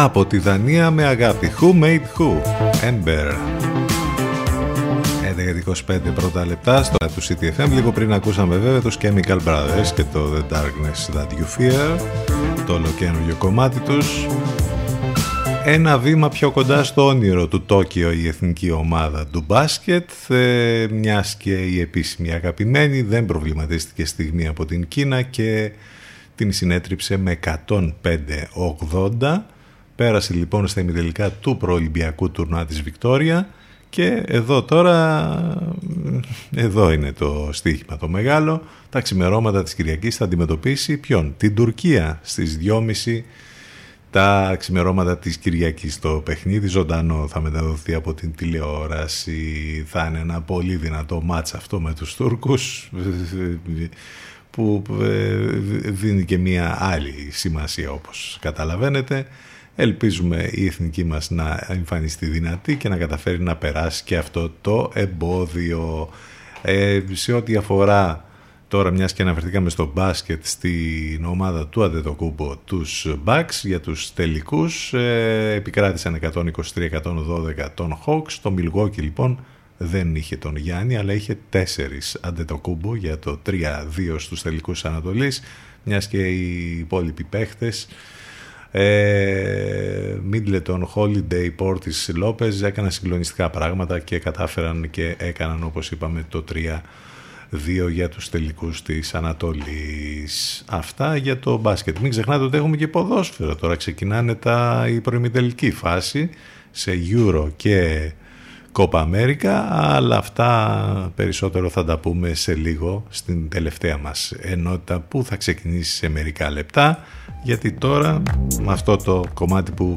Από τη Δανία με αγάπη. Who made who? Ember. 11.25 πρώτα λεπτά στο του CTFM. Λίγο πριν ακούσαμε βέβαια τους Chemical Brothers και το The Darkness That You Fear. Το ολοκένουργιο κομμάτι τους. Ένα βήμα πιο κοντά στο όνειρο του Τόκιο η εθνική ομάδα του μπάσκετ ε, μιας και η επίσημη αγαπημένη δεν προβληματίστηκε στιγμή από την Κίνα και την συνέτριψε με 105-80 Πέρασε λοιπόν στα ημιτελικά του προολυμπιακού τουρνά της Βικτόρια και εδώ τώρα, εδώ είναι το στίχημα το μεγάλο, τα ξημερώματα της Κυριακής θα αντιμετωπίσει ποιον, την Τουρκία. Στις 2.30 τα ξημερώματα της Κυριακής το παιχνίδι. Ζωντανό θα μεταδοθεί από την τηλεόραση. Θα είναι ένα πολύ δυνατό μάτς αυτό με τους Τούρκους που ε, δίνει και μία άλλη σημασία όπως καταλαβαίνετε. Ελπίζουμε η εθνική μας να εμφανιστεί δυνατή και να καταφέρει να περάσει και αυτό το εμπόδιο. Ε, σε ό,τι αφορά τώρα μιας και αναφερθήκαμε στο μπάσκετ στην ομάδα του Αντετοκούμπο τους Bucks για τους τελικούς ε, επικράτησαν 123-112 τον Hawks το Milwaukee λοιπόν δεν είχε τον Γιάννη αλλά είχε τέσσερις Αντετοκούμπο για το 3-2 στους τελικούς Ανατολής μιας και οι υπόλοιποι παίχτες ε, Μίτλετον, Holiday, Portis, Lopez έκαναν συγκλονιστικά πράγματα και κατάφεραν και έκαναν όπως είπαμε το 3 δύο για τους τελικούς της Ανατολής. Αυτά για το μπάσκετ. Μην ξεχνάτε ότι έχουμε και ποδόσφαιρο. Τώρα ξεκινάνε τα, η προημιτελική φάση σε Euro και Κόπα Αμέρικα, αλλά αυτά περισσότερο θα τα πούμε σε λίγο στην τελευταία μας ενότητα που θα ξεκινήσει σε μερικά λεπτά. Γιατί τώρα με αυτό το κομμάτι που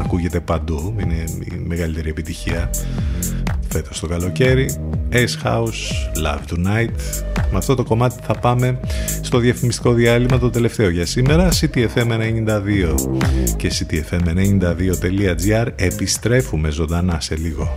ακούγεται παντού είναι η μεγαλύτερη επιτυχία φέτος το καλοκαίρι. Ace House, Love Tonight. Με αυτό το κομμάτι θα πάμε στο διαφημιστικό διάλειμμα το τελευταίο για σήμερα. CTFM92 και CTFM92.gr επιστρέφουμε ζωντανά σε λίγο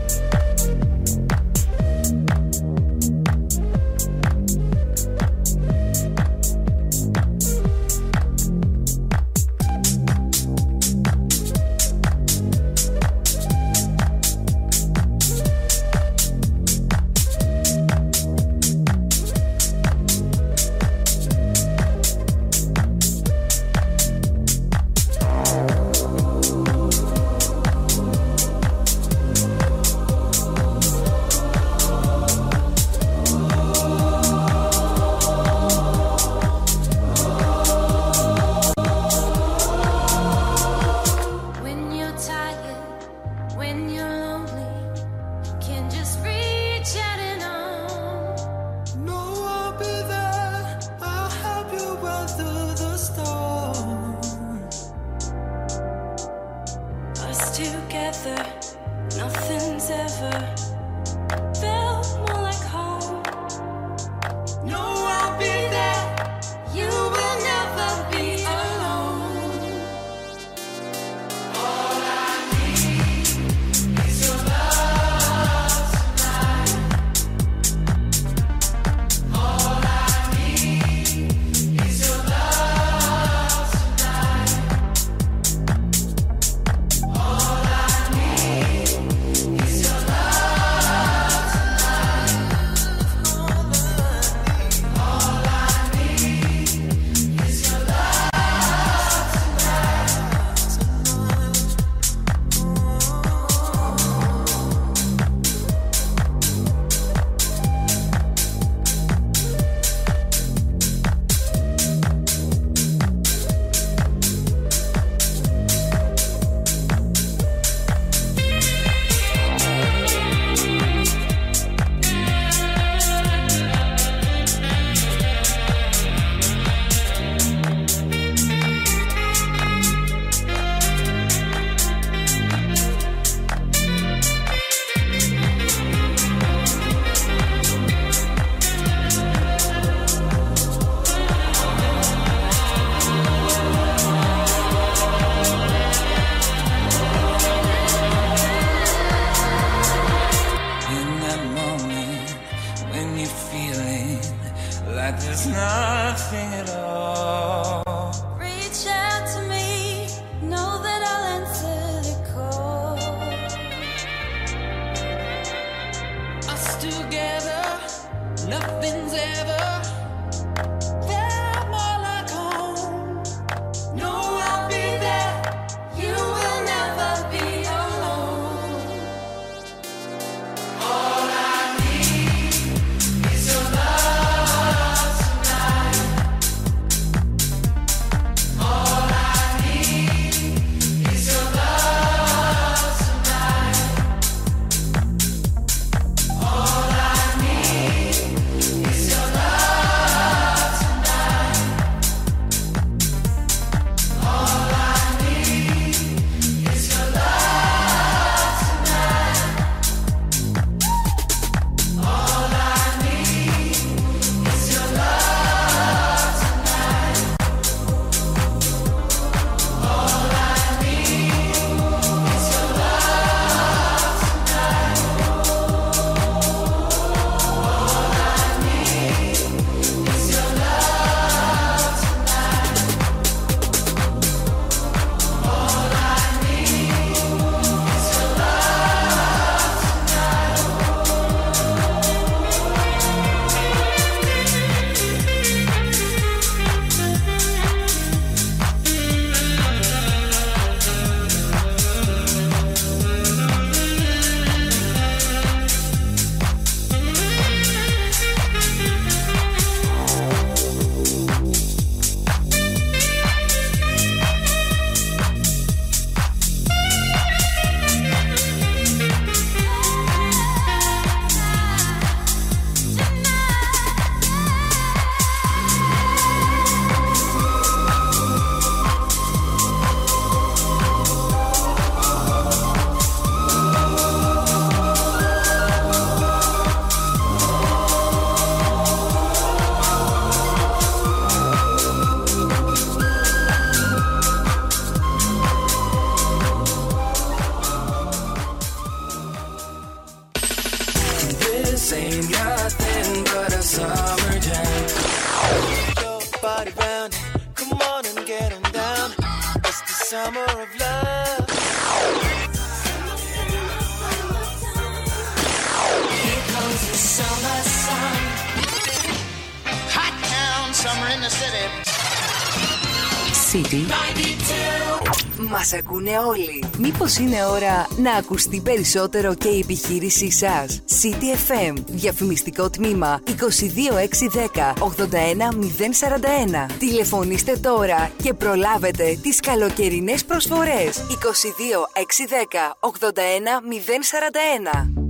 Μας ακούνε όλοι. Μήπως είναι ώρα να ακουστεί περισσότερο και η επιχείρησή σας. City FM. Διαφημιστικό τμήμα 22610 81041. Τηλεφωνήστε τώρα και προλάβετε τις καλοκαιρινές προσφορές. 22610 81041.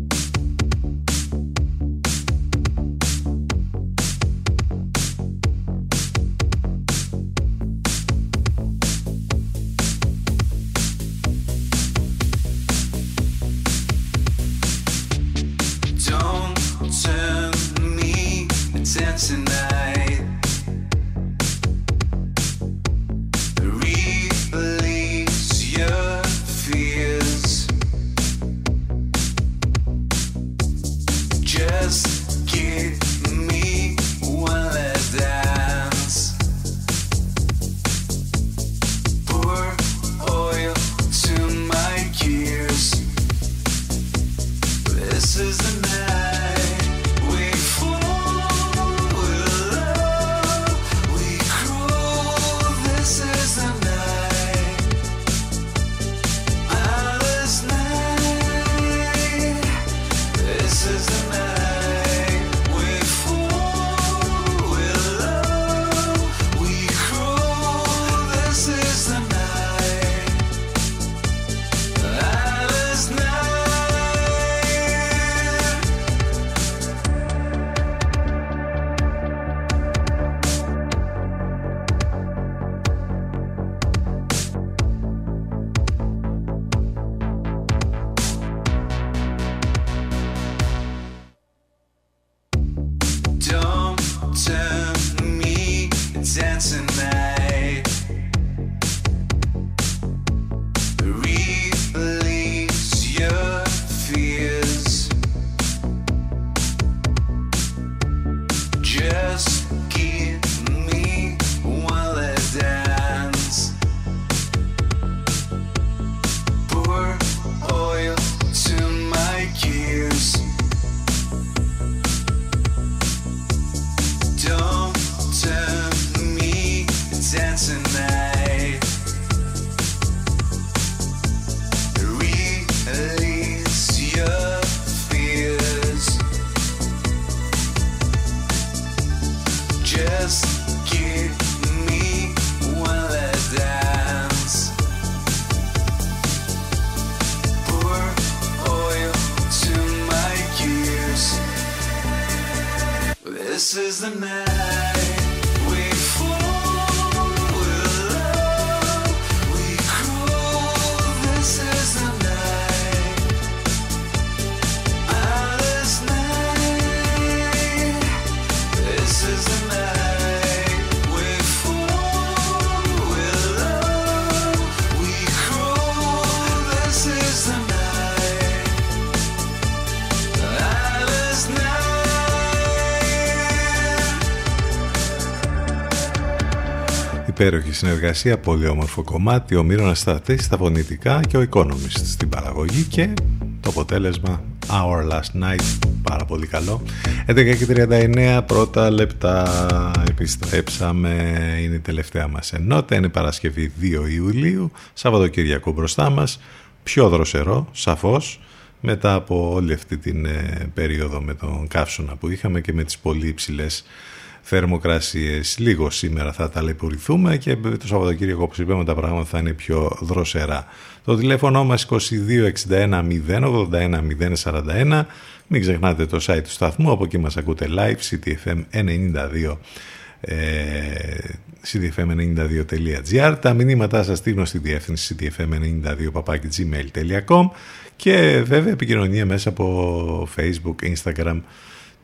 Υπέροχη συνεργασία, πολύ όμορφο κομμάτι. Ο Μύρονα Στρατή στα φωνητικά και ο Economist στην παραγωγή και το αποτέλεσμα Our Last Night. Πάρα πολύ καλό. 11 και 39 πρώτα λεπτά επιστρέψαμε. Είναι η τελευταία μας ενότητα. Είναι Παρασκευή 2 Ιουλίου. Σαββατοκυριακό μπροστά μας. Πιο δροσερό, σαφώς. Μετά από όλη αυτή την ε, περίοδο με τον καύσωνα που είχαμε και με τις πολύ υψηλές θερμοκρασίες. Λίγο σήμερα θα ταλαιπωρηθούμε και το Σαββατοκύριακο όπως είπαμε τα πράγματα θα είναι πιο δροσερά. Το τηλέφωνο μας 2261 081 041. Μην ξεχνάτε το site του σταθμού, από εκεί μας ακούτε live, ctfm92 ctfm92.gr τα μηνύματά σας στείλω στη διεύθυνση ctfm92 και βέβαια επικοινωνία μέσα από facebook, instagram,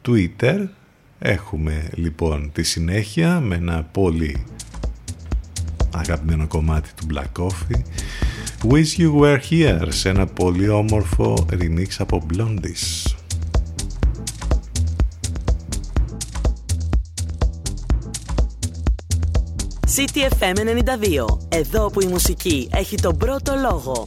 twitter Έχουμε λοιπόν τη συνέχεια με ένα πολύ αγαπημένο κομμάτι του Black Coffee. Wish You Were Here σε ένα πολύ όμορφο remix από Blondies. CTFM 92 Εδώ που η μουσική έχει τον πρώτο λόγο.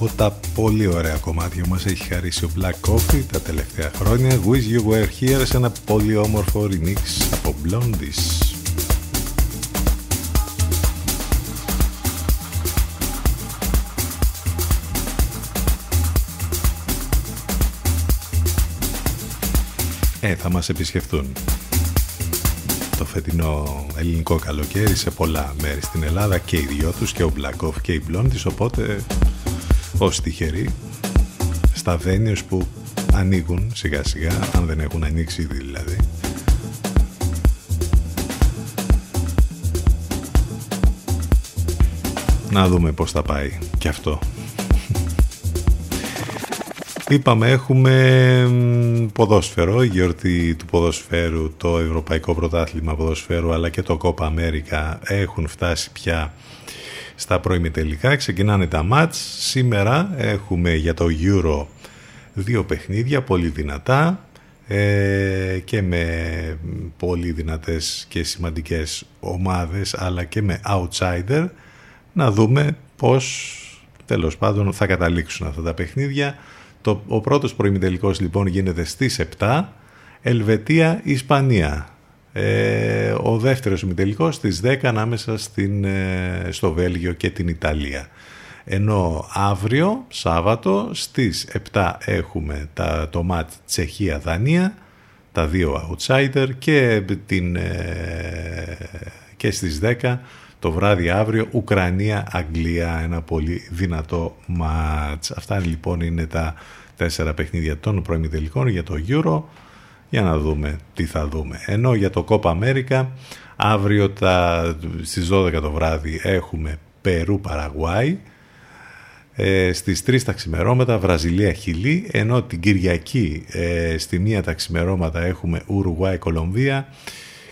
Από τα πολύ ωραία κομμάτια μας. Έχει χαρίσει ο Black Coffee τα τελευταία χρόνια. Wish You Were Here σε ένα πολύ όμορφο remix από Blondies. Ε, θα μας επισκεφτούν το φετινό ελληνικό καλοκαίρι σε πολλά μέρη στην Ελλάδα και οι δυο τους και ο Black και η Blondies οπότε ως τυχεροί στα venues που ανοίγουν σιγά σιγά αν δεν έχουν ανοίξει ήδη δηλαδή. Να δούμε πως θα πάει και αυτό. Είπαμε έχουμε ποδόσφαιρο, η γιορτή του ποδοσφαίρου, το Ευρωπαϊκό Πρωτάθλημα Ποδοσφαίρου αλλά και το Κόπα Αμέρικα έχουν φτάσει πια στα πρώιμη τελικά. Ξεκινάνε τα μάτς. Σήμερα έχουμε για το Euro δύο παιχνίδια πολύ δυνατά ε, και με πολύ δυνατές και σημαντικές ομάδες αλλά και με outsider να δούμε πώς τέλος πάντων θα καταλήξουν αυτά τα παιχνίδια το, ο πρώτος προημιτελικός λοιπόν γίνεται στις 7, Ελβετία-Ισπανία. Ε, ο δεύτερος ημιτελικός στις 10 ανάμεσα στην, ε, στο Βέλγιο και την Ιταλία. Ενώ αύριο, Σάββατο, στις 7 έχουμε τα, το ματ Τσεχία-Δανία, τα δύο outsider και, την, ε, και στις 10 το βράδυ αύριο Ουκρανία-Αγγλία ένα πολύ δυνατό μάτς. Αυτά λοιπόν είναι τα τέσσερα παιχνίδια των προημιτελικών για το Euro για να δούμε τι θα δούμε. Ενώ για το Copa America αύριο τα, στις 12 το βράδυ έχουμε Περού-Παραγουάη ε, στις 3 τα ξημερώματα Βραζιλία-Χιλή ενώ την Κυριακή ε, στη μία τα ξημερώματα έχουμε Ουρουγουάη-Κολομβία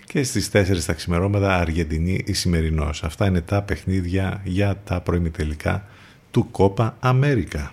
και στις 4 τα ξημερώματα Αργεντινή Ισημερινός. Αυτά είναι τα παιχνίδια για τα προημιτελικά του Κόπα Αμέρικα.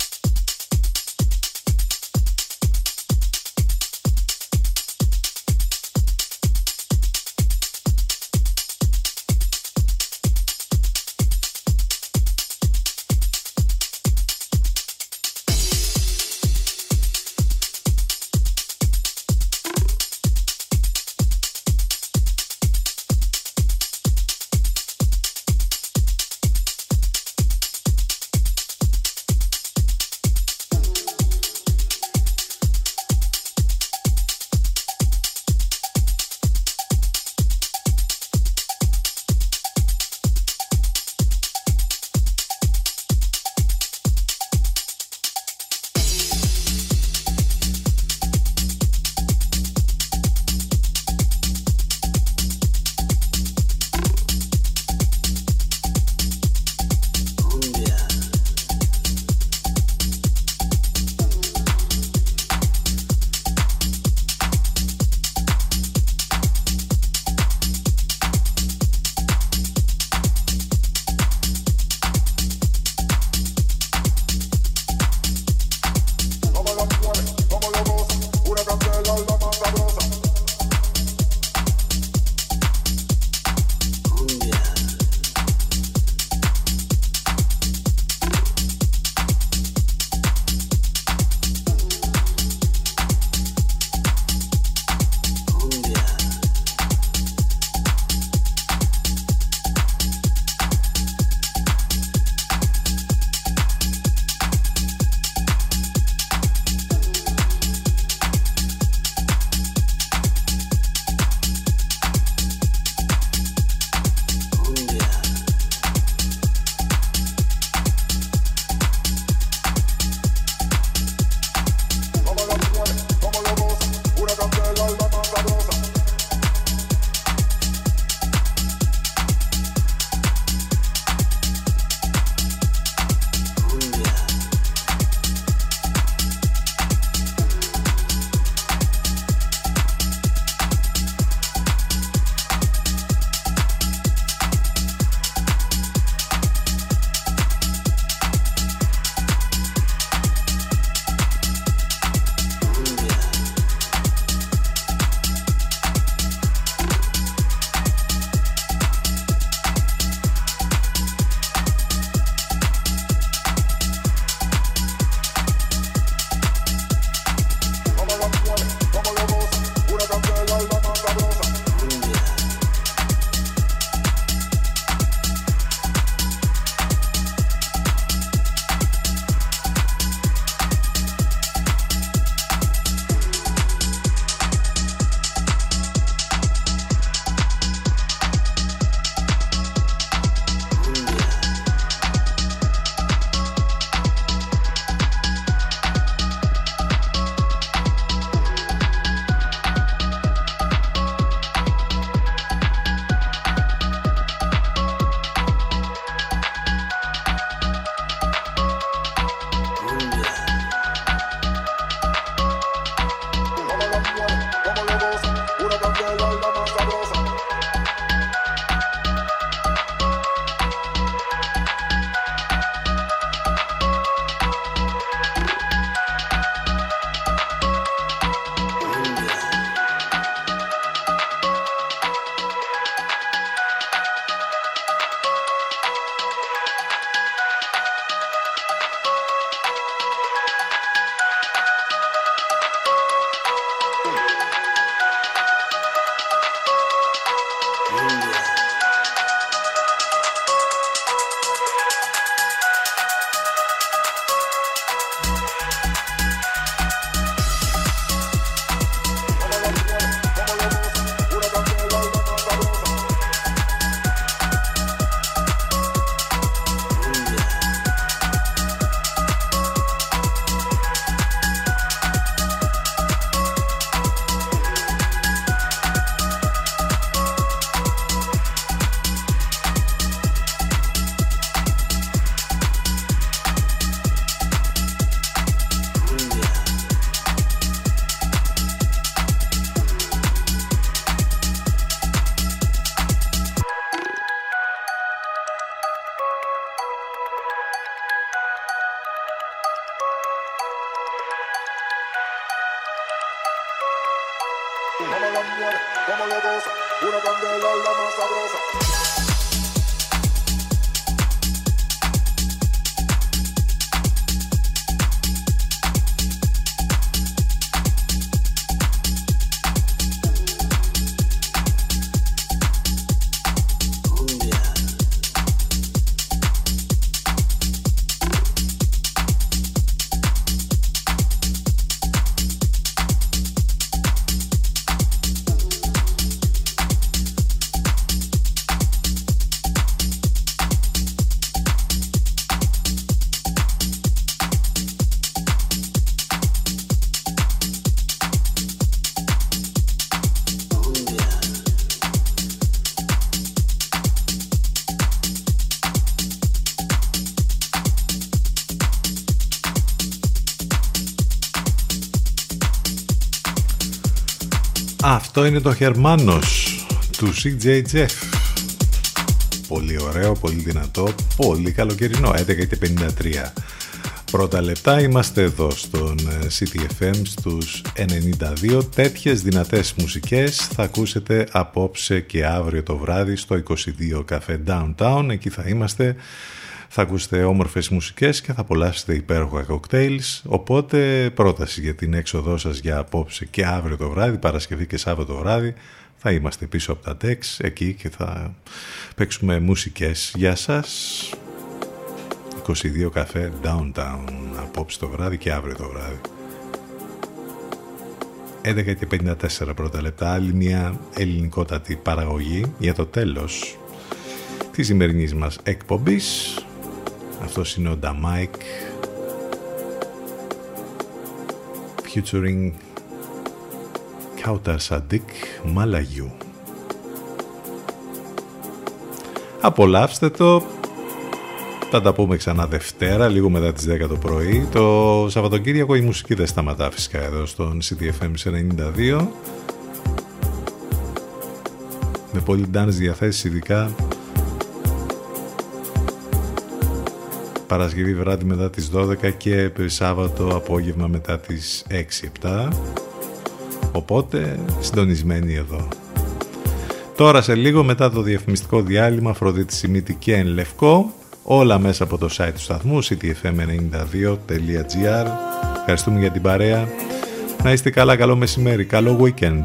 Αυτό είναι το Χερμάνος του CJ Jeff. Πολύ ωραίο, πολύ δυνατό, πολύ καλοκαιρινό, 11 και 53. Πρώτα λεπτά είμαστε εδώ στον ε, CTFM στους 92. Τέτοιες δυνατές μουσικές θα ακούσετε απόψε και αύριο το βράδυ στο 22 Café Downtown. Εκεί θα είμαστε θα ακούσετε όμορφες μουσικές και θα απολαύσετε υπέροχα κοκτέιλς. Οπότε πρόταση για την έξοδό σας για απόψε και αύριο το βράδυ, Παρασκευή και Σάββατο βράδυ. Θα είμαστε πίσω από τα τεξ εκεί και θα παίξουμε μουσικές για σας. 22 καφέ downtown απόψε το βράδυ και αύριο το βράδυ. 11 και 54 πρώτα λεπτά, άλλη μια ελληνικότατη παραγωγή για το τέλος της σημερινής μας εκπομπής. Αυτός είναι ο Νταμάικ featuring Kautar Sadik Μαλαγιού. Απολαύστε το. Θα τα πούμε ξανά Δευτέρα, λίγο μετά τις 10 το πρωί. Το Σαββατοκύριακο η μουσική δεν σταματά φυσικά εδώ στον CTFM 92. Με πολύ dance διαθέσεις ειδικά Παρασκευή βράδυ μετά τις 12 και Σάββατο απόγευμα μετά τις 6-7. Οπότε συντονισμένοι εδώ. Τώρα σε λίγο μετά το διαφημιστικό διάλειμμα Αφροδίτη Σιμίτη και εν Λευκό όλα μέσα από το site του σταθμού ctfm92.gr Ευχαριστούμε για την παρέα. Να είστε καλά, καλό μεσημέρι, καλό weekend.